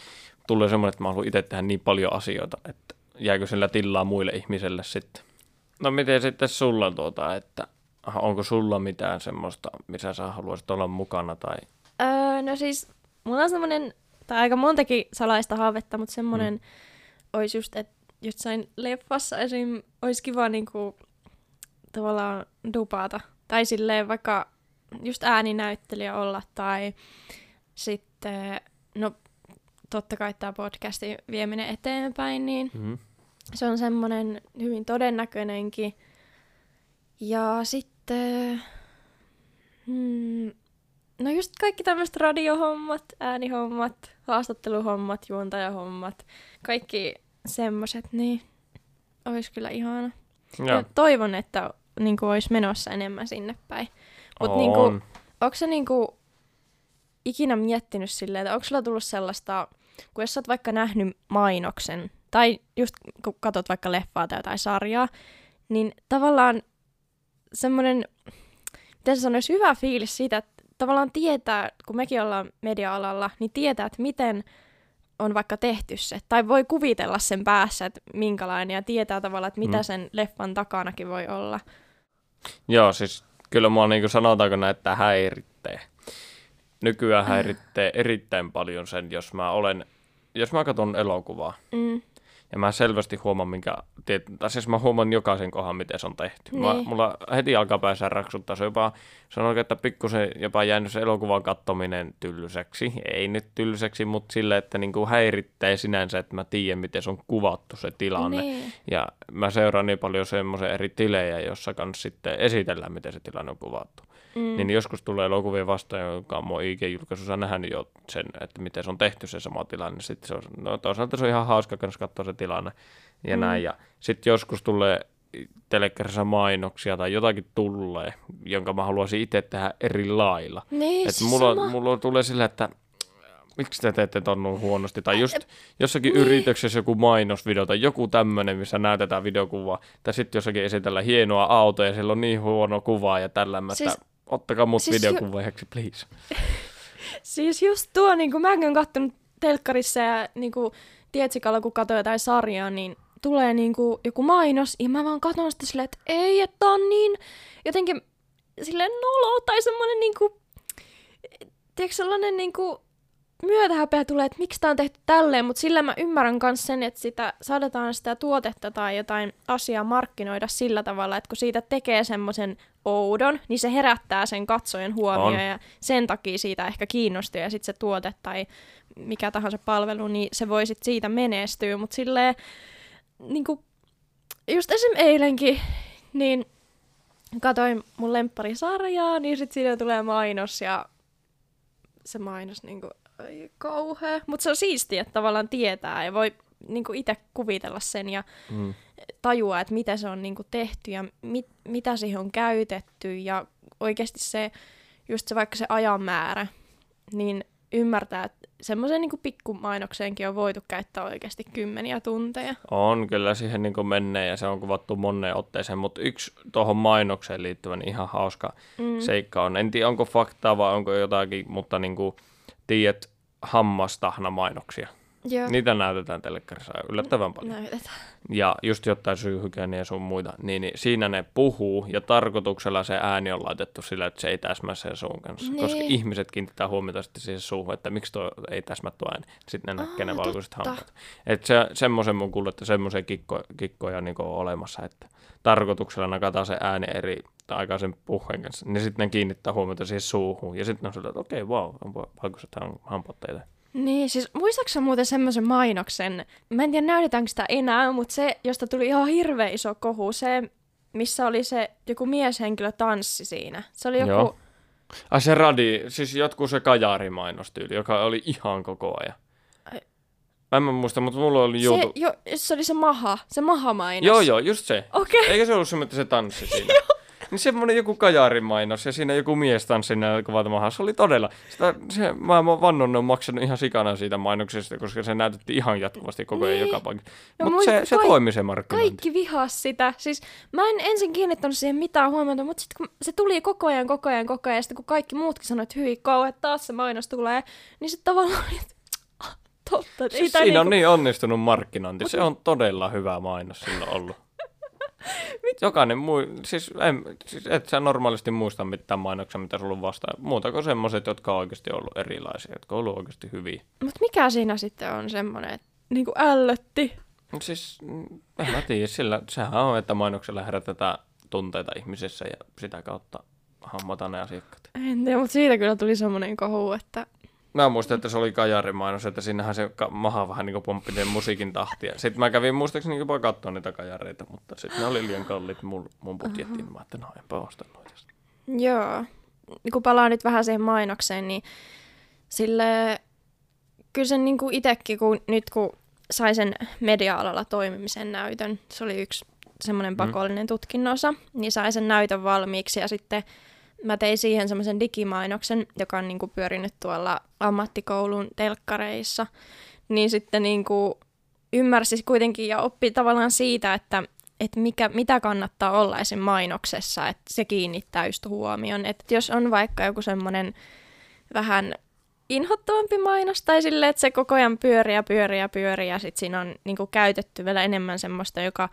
S2: tulee semmoinen, että mä haluan itse tehdä niin paljon asioita, että jääkö sillä tilaa muille ihmisille sitten. No miten sitten sulla tuota, että onko sulla mitään semmoista, missä sä haluaisit olla mukana tai
S1: Öö, no siis, mulla on semmoinen, tai aika montakin salaista haavetta, mutta semmoinen mm. olisi just, että jossain leffassa esim. olisi kiva niinku, tavallaan dupata. Tai silleen vaikka just ääninäyttelijä olla, tai sitten, no totta kai tämä podcastin vieminen eteenpäin, niin
S2: mm-hmm.
S1: se on semmoinen hyvin todennäköinenkin. Ja sitten... Hmm, no just kaikki tämmöiset radiohommat, äänihommat, haastatteluhommat, juontajahommat, kaikki semmoiset, niin olisi kyllä ihana.
S2: Joo,
S1: Ja toivon, että niin kuin, olisi menossa enemmän sinne päin. Mut
S2: on.
S1: niinku, Onko se niinku ikinä miettinyt silleen, että onko sulla tullut sellaista, kun jos sä oot vaikka nähnyt mainoksen, tai just kun katsot vaikka leffaa tai jotain sarjaa, niin tavallaan semmoinen, miten se sanoisi, hyvä fiilis siitä, että tavallaan tietää, kun mekin ollaan media-alalla, niin tietää, että miten on vaikka tehty se, tai voi kuvitella sen päässä, että minkälainen, ja tietää tavallaan, että mitä
S2: Mm.
S1: sen leffan takanakin voi olla.
S2: Joo, siis kyllä mua niin sanotaanko näin, että häiritsee. Nykyään häiritsee erittäin paljon sen, jos mä olen, jos mä katson elokuvaa.
S1: Mm.
S2: Ja mä selvästi huomaan, minkä, tai siis mä huomaan jokaisen kohan, miten se on tehty. Mä,
S1: Niin.
S2: mulla heti alkaa päässä raksuttaa. Se on jopa, sanon, että pikkusen jopa jäänyt se elokuvan kattominen tylsäksi. Ei nyt tylsäksi, mutta sille, että niinku häiritsee sinänsä, että mä tiedän, miten se on kuvattu se tilanne.
S1: Niin.
S2: Ja mä seuraan niin paljon semmoisen eri tilejä, jossa kanssa sitten esitellään, miten se tilanne on kuvattu.
S1: Mm.
S2: Niin joskus tulee elokuvia vastaan, joka on IG-julkaisussa nähnyt jo sen, että miten se on tehty se sama tilanne. Sitten se on, no toisaalta se on ihan hauska kanssa katsoa se tilanne ja
S1: Mm.
S2: näin. Ja sitten joskus tulee telekkarissa mainoksia tai jotakin tulee, jonka mä haluaisin itse tehdä eri lailla.
S1: Niin,
S2: Et
S1: siis
S2: mulla,
S1: sama.
S2: mulla tulee sillä, että miksi te teette ton noin huonosti? Tai just jossakin niin. yrityksessä joku mainosvideo tai joku tämmöinen, missä näytetään videokuvaa. Tai sitten jossakin esitellään hienoa autoa ja siellä on niin huono kuva ja tällaista. Siis, Ottakaa mut siis videokuvaajaksi, please.
S1: siis just tuo, niin kuin mä oon kattonut telkkarissa ja niin kuin, Tietsikalla, kun katsoo jotain sarjaa, niin tulee niin kuin, joku mainos, ja mä vaan katson sitä silleen, että ei, että on niin jotenkin silleen nolo tai semmoinen niin kuin, tiedätkö, sellainen niin kuin, myötähäpeä tulee, että miksi tämä on tehty tälleen, mutta sillä mä ymmärrän myös sen, että sitä, saadaan sitä tuotetta tai jotain asiaa markkinoida sillä tavalla, että kun siitä tekee semmoisen oudon, niin se herättää sen katsojen huomioon ja sen takia siitä ehkä kiinnostuu ja sitten se tuote tai mikä tahansa palvelu, niin se voi sitten siitä menestyä, mutta silleen, niin kuin, just esim. eilenkin, niin katoin mun lempparisarjaa, niin sitten siinä tulee mainos ja se mainos niin kuin, ai kauhea. Mutta se on siistiä, että tavallaan tietää ja voi niin kuin itse kuvitella sen ja mm. tajua, että mitä se on niin kuin tehty ja mit, mitä siihen on käytetty ja oikeasti se, just se vaikka se ajan määrä, niin ymmärtää, että semmoiseen niin pikkumainokseenkin on voitu käyttää oikeasti kymmeniä tunteja.
S2: On, kyllä siihen niin menee ja se on kuvattu moneen otteeseen, mutta yksi tuohon mainokseen liittyvän ihan hauska mm. seikka on. En tiedä, onko faktaa vai onko jotakin, mutta niin kuin, tiedät hammastahna mainoksia. Joo. Niitä näytetään telekkarissa yllättävän paljon.
S1: Näytetään.
S2: Ja just jotain syyhygienia ja sun muita, niin, niin siinä ne puhuu ja tarkoituksella se ääni on laitettu sillä, että se ei täsmää sen suun kanssa. Niin. Koska ihmiset kiinnittää huomiota sitten siihen suuhun, että miksi tuo ei täsmää tuo ääni. Sitten ne näkee ne valkoiset hampaat. Että se, semmoisen mun kuullut, että semmoisia kikko, kikkoja niin on olemassa, että tarkoituksella nakataan se ääni eri aikaisen puheen kanssa, niin sitten ne kiinnittää huomiota siihen suuhun. Ja sitten on sillä, että okei, okay, wow, on valkoiset hampaat teille.
S1: Niin, siis muistaaksä muuten semmoisen mainoksen, mä en tiedä näytetäänkö sitä enää, mutta se, josta tuli ihan hirveä iso kohu, se, missä oli se joku mieshenkilö tanssi siinä. Se oli joku... Joo.
S2: Ai se radi, siis jotkut se kajari-mainostyyli, joka oli ihan koko ajan. Mä en muista, mutta mulla oli
S1: juutu... Se, jo, se oli se maha, se maha-mainos.
S2: Joo, joo, just se.
S1: Okay.
S2: Eikä se ollut se, että se tanssi siinä. Niin semmoinen joku kajaarimainos ja siinä joku mies tanssi näillä kuvat Se oli todella, sitä, se, mä, mä vannon, ne on maksanut ihan sikana siitä mainoksesta, koska se näytettiin ihan jatkuvasti koko ajan niin. joka paikka. Mutta se, se toimi se markkinointi.
S1: Kaikki vihas sitä. Siis mä en ensin kiinnittänyt siihen mitään huomiota, mutta sitten kun se tuli koko ajan, koko ajan, koko ajan, ja sitten kun kaikki muutkin sanoivat, että hyi kauhean, taas se mainos tulee, niin sitten tavallaan, että totta.
S2: Siis siinä niinku... on niin onnistunut markkinointi. Se on todella hyvä mainos silloin ollut. Jokainen muu, siis, en, siis et sä normaalisti muista mitään mainoksia, mitä sulla on vastaan. Muuta kuin semmoiset, jotka on oikeasti ollut erilaisia, jotka on ollut oikeasti hyviä.
S1: Mutta mikä siinä sitten on semmoinen, että niinku ällötti?
S2: Siis, en mä tiedä, sillä sehän on, että mainoksella herätetään tunteita ihmisissä ja sitä kautta hammataan ne asiakkaat.
S1: En tiedä, mutta siitä kyllä tuli semmoinen kohu, että
S2: Mä muistan, että se oli kajarimainos, että sinnehän se maha vähän niin pomppi musiikin tahtia. Sitten mä kävin muistaakseni jopa katsoa niitä kajareita, mutta sitten ne oli liian kalliit mun, mun budjettiin. Mä että no enpä osta noita.
S1: Joo. Kun palaan nyt vähän siihen mainokseen, niin sille kyllä sen niin itsekin, kun nyt kun sai sen media-alalla toimimisen näytön, se oli yksi semmoinen mm. pakollinen mm. tutkinnosa, niin sai sen näytön valmiiksi ja sitten mä tein siihen semmoisen digimainoksen, joka on niinku pyörinyt tuolla ammattikoulun telkkareissa, niin sitten niinku ymmärsi kuitenkin ja oppi tavallaan siitä, että että mikä, mitä kannattaa olla esim. mainoksessa, että se kiinnittää just huomioon. Että jos on vaikka joku semmoinen vähän inhottavampi mainos, tai silleen, että se koko ajan pyörii ja pyörii ja pyörii, ja sitten siinä on niin kuin, käytetty vielä enemmän semmoista, joka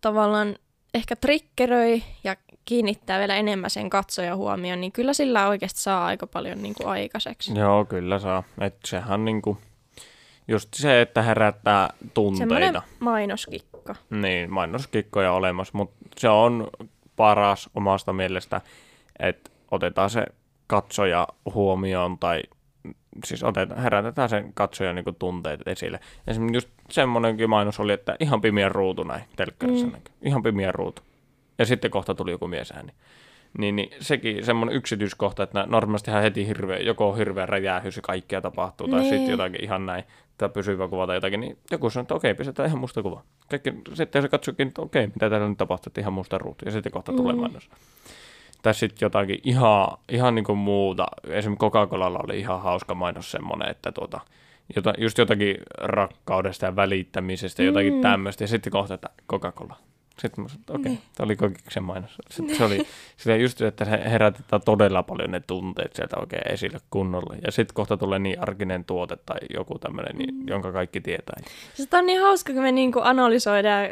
S1: tavallaan ehkä triggeröi ja kiinnittää vielä enemmän sen katsoja huomioon, niin kyllä sillä oikeasti saa aika paljon niin kuin aikaiseksi.
S2: Joo, kyllä saa. Et sehän niin kuin, just se, että herättää tunteita. Semmoinen
S1: mainoskikka.
S2: Niin, mainoskikkoja olemassa, mutta se on paras omasta mielestä, että otetaan se katsoja huomioon tai siis otetaan, herätetään sen katsojan niin tunteet esille. Esimerkiksi just semmoinenkin mainos oli, että ihan pimeä ruutu näin telkkarissa. Mm. Ihan pimeä ruutu ja sitten kohta tuli joku miesääni. Niin, niin sekin semmoinen yksityiskohta, että normaalistihan heti hirveä, joko hirveä räjähys ja kaikkea tapahtuu, tai niin. sitten jotakin ihan näin, tai pysyvä kuva tai jotakin, niin joku sanoo, että okei, pistetään ihan musta kuva. Kaikki, sitten se katsoikin, että okei, mitä täällä nyt tapahtuu, että ihan musta ruutu, ja sitten kohta tulee mm. mainos. Tai sitten jotakin ihan, ihan niin kuin muuta. Esimerkiksi Coca-Colalla oli ihan hauska mainos semmoinen, että tuota, jota, just jotakin rakkaudesta ja välittämisestä, jotakin
S1: Mm.
S2: tämmöistä. Ja sitten kohta, että Coca-Cola. Sitten mä sanoin, okei,
S1: Niin.
S2: okay, tämä oli kokiksen mainos. Sitten se oli sillä just, että se herätetään todella paljon ne tunteet sieltä oikein esille kunnolla. Ja sitten kohta tulee niin arkinen tuote tai joku tämmöinen, niin,
S1: Mm.
S2: jonka kaikki tietää.
S1: Se on niin hauska, kun me niinku analysoidaan ja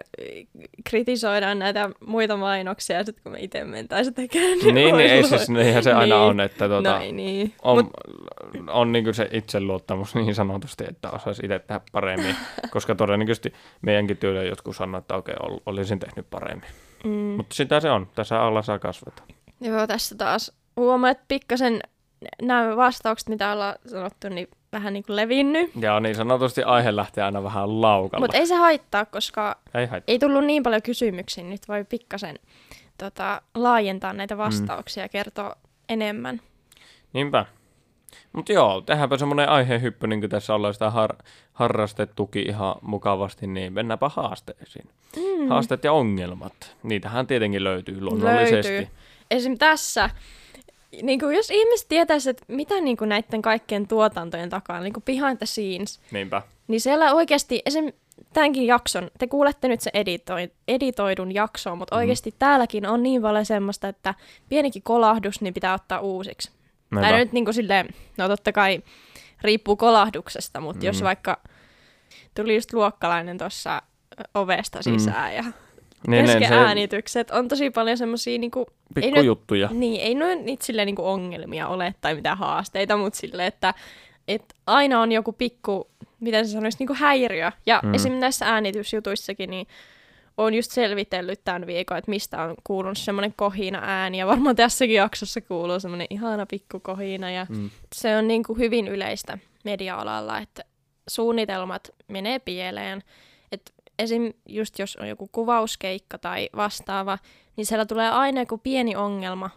S1: kritisoidaan näitä muita mainoksia, ja sitten kun me itse mentäisiin tekemään.
S2: Niin, niin
S1: voi
S2: ei siis, niinhän se aina
S1: Niin.
S2: on, että tuota,
S1: No niin.
S2: on,
S1: Mut,
S2: on niin kuin se itseluottamus niin sanotusti, että osaisi itse tehdä paremmin, koska todennäköisesti meidänkin työllä jotkut sanoo, että okei, ol, olisin tehnyt paremmin.
S1: mm,
S2: Mutta sitä se on, tässä alla saa kasvata.
S1: joo, tässä taas huomaa, että pikkasen nämä vastaukset, mitä ollaan sanottu, niin vähän niin kuin levinnyt.
S2: Ja niin sanotusti aihe lähtee aina vähän laukalla.
S1: Mutta ei se haittaa, koska
S2: ei haittaa.
S1: ei tullut niin paljon kysymyksiä. Nyt voi pikkasen tota, laajentaa näitä vastauksia ja kertoa enemmän.
S2: Niinpä. Mutta joo, tehdäänpä semmoinen aihehyppy, niin kuin tässä ollaan sitä har- harrastettukin ihan mukavasti, niin mennäänpä haasteisiin.
S1: Mm.
S2: Haasteet ja ongelmat. Niitähän tietenkin löytyy luonnollisesti.
S1: Löytyy. Esim. tässä, niin kuin jos ihmiset tietäisivät, että mitä niin kuin näiden kaikkien tuotantojen takana, niin kuin behind the scenes,
S2: Niinpä.
S1: niin siellä oikeasti, esim. tämänkin jakson, te kuulette nyt se editoi, editoidun jakson, mutta
S2: Mhm.
S1: oikeasti täälläkin on niin paljon semmoista, että pienikin kolahdus niin pitää ottaa uusiksi.
S2: Niinpä.
S1: Tai nyt niin kuin silleen, no totta kai riippuu kolahduksesta, mutta mm. jos
S2: Mm.
S1: vaikka tuli just luokkalainen tuossa ovesta sisään mm. ja
S2: niin,
S1: kesken
S2: niin, se
S1: äänitykset, on tosi paljon semmosia niinku, ei nyt,
S2: pikkujuttuja.
S1: niin, ei noin niitä silleen niinku ongelmia ole tai mitään haasteita, mutta silleen, että et aina on joku pikku, miten se sanoisi, niinku häiriö. Ja
S2: Mm.
S1: mm. esim. näissä äänitysjutuissakin, niin on just selvitellyt tämän viikon, että mistä on kuulunut semmoinen kohina ääni, ja varmaan tässäkin jaksossa kuuluu semmoinen ihana pikku kohina, ja
S2: Mm.
S1: se on niin kuin hyvin yleistä media-alalla, että suunnitelmat menee pieleen. Et esim. just jos on joku kuvauskeikka tai vastaava, niin siellä tulee aina joku pieni ongelma.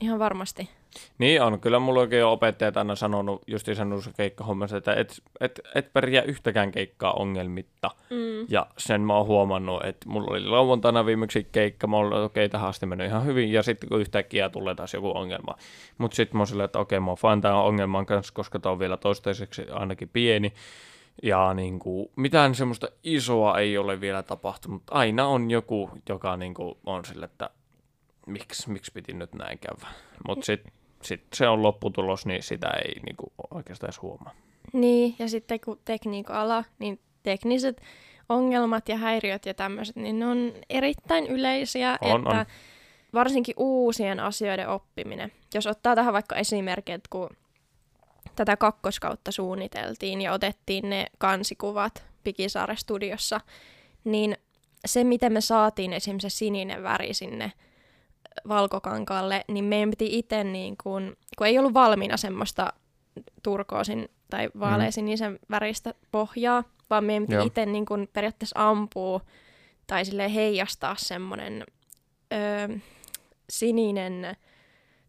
S1: Ihan varmasti.
S2: Niin on, kyllä mulla oikein on opettajat aina sanonut, just sanonut keikkahommassa, että et, et, et pärjää yhtäkään keikkaa ongelmitta.
S1: Mm.
S2: Ja sen mä oon huomannut, että mulla oli lauantaina viimeksi keikka, mä olin, okei, okay, tähän asti mennyt ihan hyvin, ja sitten kun yhtäkkiä tulee taas joku ongelma. Mutta sitten mä oon silleen, että okei, okay, mä oon fine tämän ongelman kanssa, koska tää on vielä toistaiseksi ainakin pieni. Ja niin kuin, mitään semmoista isoa ei ole vielä tapahtunut. Aina on joku, joka niin kuin, on sille, että miksi, miksi piti nyt näin käydä. Mutta sitten sit se on lopputulos, niin sitä ei niin kuin, oikeastaan edes huomaa.
S1: Niin, ja sitten kun tekniikala, niin tekniset ongelmat ja häiriöt ja tämmöiset, niin ne on erittäin yleisiä,
S2: On,
S1: että
S2: on.
S1: varsinkin uusien asioiden oppiminen. Jos ottaa tähän vaikka esimerkki, että kun tätä kakkoskautta suunniteltiin ja otettiin ne kansikuvat Pikisaare-studiossa, niin se, miten me saatiin esimerkiksi se sininen väri sinne valkokankaalle, niin meidän piti itse, niin kun, kun ei ollut valmiina semmoista turkoosin tai vaaleasinisen väristä pohjaa, vaan meidän piti itse niin kun periaatteessa ampua tai sille heijastaa semmoinen öö, sininen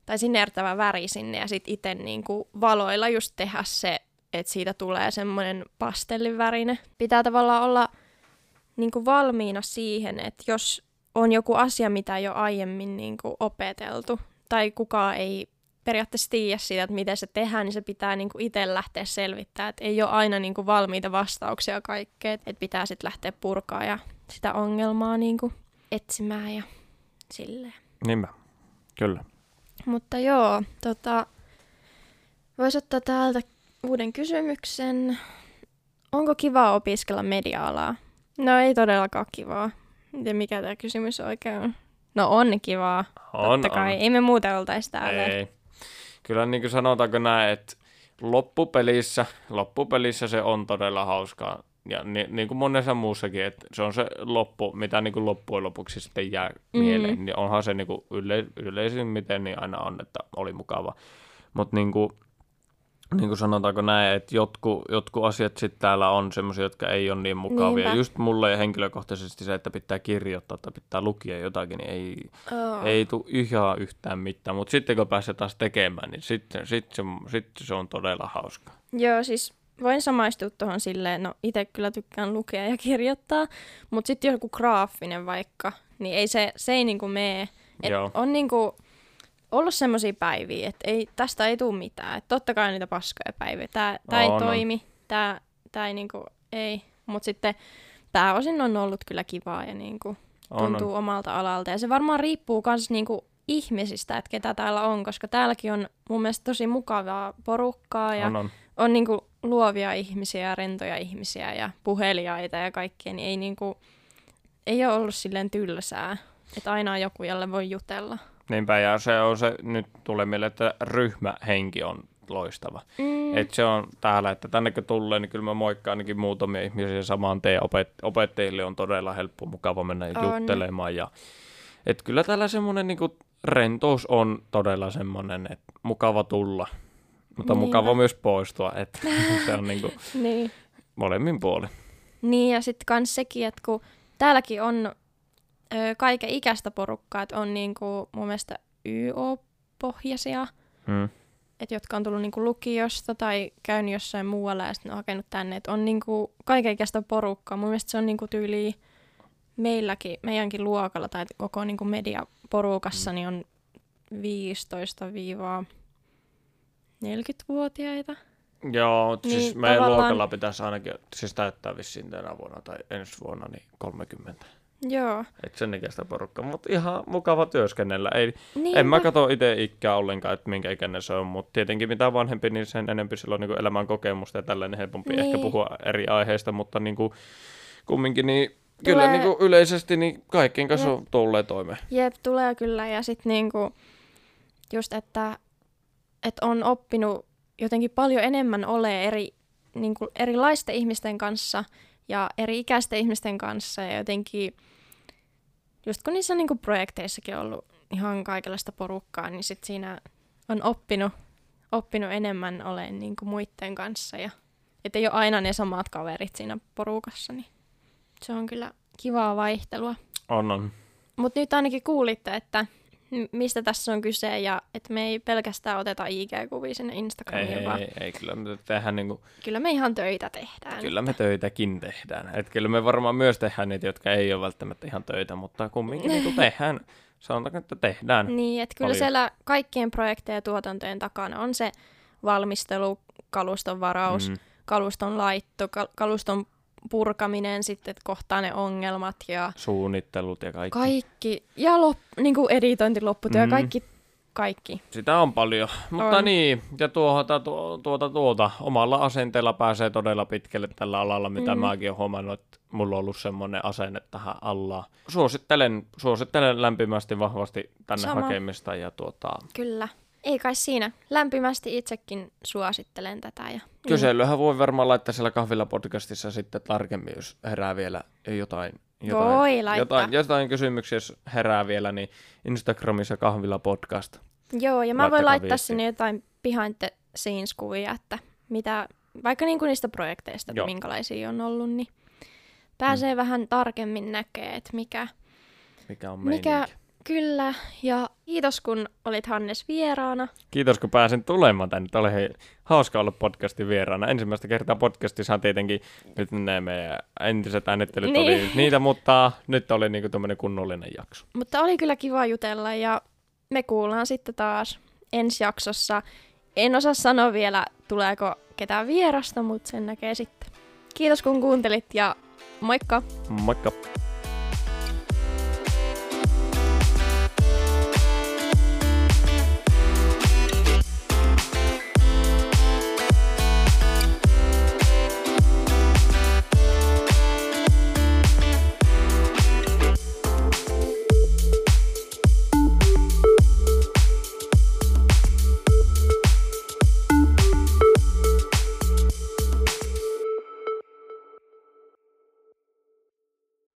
S1: tai sinertävä väri sinne ja sitten itse niin valoilla just tehdä se, että siitä tulee semmoinen pastellivärinen. Pitää tavallaan olla niin kuin valmiina siihen, että jos on joku asia, mitä ei ole aiemmin niin kuin opeteltu, tai kukaan ei periaatteessa tiedä siitä, että miten se tehdään, niin se pitää niin kuin itse lähteä selvittämään. Että ei ole aina niin kuin valmiita vastauksia kaikkeen, että pitää sitten lähteä purkaa ja sitä ongelmaa niin kuin etsimään ja silleen.
S2: Niinpä, kyllä.
S1: Mutta joo, tota, voisi ottaa täältä uuden kysymyksen. Onko kivaa opiskella media-alaa? No ei todellakaan kivaa. Miten mikä tämä kysymys oikein on? No on kivaa,
S2: On,
S1: totta kai.
S2: on.
S1: Ei me muuten oltaisi täällä.
S2: Ei. Kyllä niin kuin sanotaanko näin, että loppupelissä, loppupelissä se on todella hauskaa. Ja ni, niin kuin monessa muussakin, että se on se loppu, mitä niin kuin loppujen lopuksi sitten jää
S1: Mm.
S2: mieleen. Niin onhan se niin kuin yle, yleisin miten niin aina on, että oli mukava. Mutta niin kuin, niin kuin sanotaanko näin, että jotkut, jotkut asiat sitten täällä on semmoisia, jotka ei ole niin mukavia.
S1: Niinpä.
S2: Just mulle henkilökohtaisesti se, että pitää kirjoittaa tai pitää lukia jotakin, niin ei,
S1: Oh.
S2: ei tule ihan yhtään mitään, mutta sitten kun pääsee taas tekemään, niin sitten sit se, sit se on todella hauska.
S1: Joo, siis voin samaistua tuohon silleen, no itse kyllä tykkään lukea ja kirjoittaa, mutta sitten joku graafinen vaikka, niin ei se, se ei niinku mene. Et
S2: Joo.
S1: on niinku, ollut semmoisia päiviä, että ei, tästä ei tule mitään. Että totta kai niitä paskoja päiviä. Tämä, tämä ei
S2: On,
S1: toimi, tämä, tämä ei niinku, ei. Mutta sitten pääosin on ollut kyllä kivaa ja niinku tuntuu
S2: on.
S1: omalta alalta. Ja se varmaan riippuu myös niinku ihmisistä, että ketä täällä on, koska täälläkin on mun mielestä tosi mukavaa porukkaa ja
S2: on, on.
S1: on niinku luovia ihmisiä ja rentoja ihmisiä ja puheliaita ja kaikkea, niin ei, niinku, ei ole ollut silleen tylsää. Että aina on joku, jolle voi jutella.
S2: Niinpä, ja se on se, nyt tulee mieleen, että ryhmähenki on loistava.
S1: Mm,
S2: Et se on täällä, että tänne kun tulee, niin kyllä mä moikkaan ainakin muutamia ihmisiä samaan tien. Opet- opettajille on todella helppo, mukava mennä
S1: On.
S2: juttelemaan. Ja, et kyllä täällä semmoinen niinku, rentous on todella semmoinen, että mukava tulla, mutta
S1: Niinpä.
S2: mukava myös poistua. Et se on niinku,
S1: niin.
S2: molemmin puolin.
S1: Niin, ja sitten kans sekin, että kun täälläkin on ö, kaiken ikäistä porukkaa, että on niinku mun mielestä YO-pohjaisia,
S2: Hmm.
S1: että jotka on tullut niinku lukiosta tai käynyt jossain muualla ja sitten on hakenut tänne, että on niinku kaiken ikäistä porukkaa. Mun mielestä se on niinku tyyli meilläkin, meidänkin luokalla tai koko niinku mediaporukassa, niin on 15-40-vuotiaita.
S2: Joo, niin, siis
S1: Niin,
S2: meidän
S1: tavallaan-
S2: luokalla pitäisi ainakin, siis täyttää vissiin tänä vuonna tai ensi vuonna, niin 30.
S1: Joo.
S2: Et sen ikäistä porukkaa, mutta ihan mukava työskennellä. Ei,
S1: Niin,
S2: en mä katso itse ikää ollenkaan, että minkä ikäinen se on, mutta tietenkin mitä vanhempi, niin sen enemmän sillä on niin elämän kokemusta ja tällainen helpompi niin. ehkä
S1: Niin.
S2: puhua eri aiheista, mutta niin kuin, kumminkin niin Kyllä
S1: Tulee-
S2: niin kuin yleisesti niin kaikkien kanssa
S1: Jep.
S2: on tullee toimeen.
S1: Jep, tulee kyllä. Ja sitten niinku, just, että, että on oppinut jotenkin paljon enemmän ole eri, niinku, erilaisten ihmisten kanssa ja eri ikäisten ihmisten kanssa. Ja jotenkin, just kun niissä niinku projekteissakin on ollut ihan kaikenlaista porukkaa, niin sit siinä on oppinut, oppinut enemmän olemaan niinku muiden kanssa. Ja että ei ole aina ne samat kaverit siinä porukassa, niin se on kyllä kivaa vaihtelua.
S2: On, on.
S1: Mutta nyt ainakin kuulitte, että mistä tässä on kyse ja että me ei pelkästään oteta IG-kuvia sinne Instagramiin,
S2: ei,
S1: vaan
S2: ei, ei, kyllä me tehdään niin kuin,
S1: kyllä me ihan töitä tehdään.
S2: kyllä me töitäkin tehdään. Et kyllä me varmaan myös tehdään niitä, jotka ei ole välttämättä ihan töitä, mutta kumminkin niin kuin tehdään. Sanotaanko, että tehdään.
S1: Niin, että kyllä
S2: Paljon.
S1: siellä kaikkien projektejen ja tuotantojen takana on se valmistelu, kaluston varaus. Mm. kaluston laitto, kal- kaluston purkaminen, sitten että kohtaa ne ongelmat ja
S2: Suunnittelut ja kaikki.
S1: kaikki, ja lop- niin kuin editointi, lopputyö,
S2: Mm.
S1: kaikki, kaikki.
S2: Sitä on paljon, mutta
S1: On.
S2: niin, ja tuota, tuota, tuota, tuota, omalla asenteella pääsee todella pitkälle tällä alalla, mitä Mm. mäkin olen huomannut, että mulla on ollut semmoinen asenne tähän allaan. Suosittelen, suosittelen lämpimästi vahvasti tänne
S1: Sama.
S2: hakemista ja tuota,
S1: Kyllä. Ei kai siinä. Lämpimästi itsekin suosittelen tätä. Ja,
S2: kyselyhän voi varmaan laittaa siellä kahvilla podcastissa sitten tarkemmin, jos herää vielä jotain. Jotain,
S1: Voi laittaa.
S2: jotain, jotain kysymyksiä, jos herää vielä, niin Instagramissa kahvilla podcast.
S1: Joo, ja mä voin
S2: Laittakaa
S1: laittaa
S2: viestiä.
S1: sinne jotain behind the scenes kuvia, että mitä, vaikka niin kuin niistä projekteista, että
S2: Joo.
S1: minkälaisia on ollut, niin pääsee mm. vähän tarkemmin näkee, että mikä,
S2: Mikä on
S1: mikä,
S2: meininki.
S1: Kyllä. Ja kiitos, kun olit Hannes vieraana.
S2: Kiitos, kun pääsin tulemaan tänne. Oli hei, hauska olla podcastin vieraana. Ensimmäistä kertaa podcastissa on tietenkin nyt ne meidän entiset äänittelyt
S1: Niin.
S2: oli niitä, mutta nyt oli niinku tämmöinen kunnollinen jakso.
S1: Mutta oli kyllä kiva jutella ja me kuullaan sitten taas ensi jaksossa. En osaa sanoa vielä, tuleeko ketään vierasta, mutta sen näkee sitten. Kiitos kun kuuntelit ja moikka!
S2: Moikka!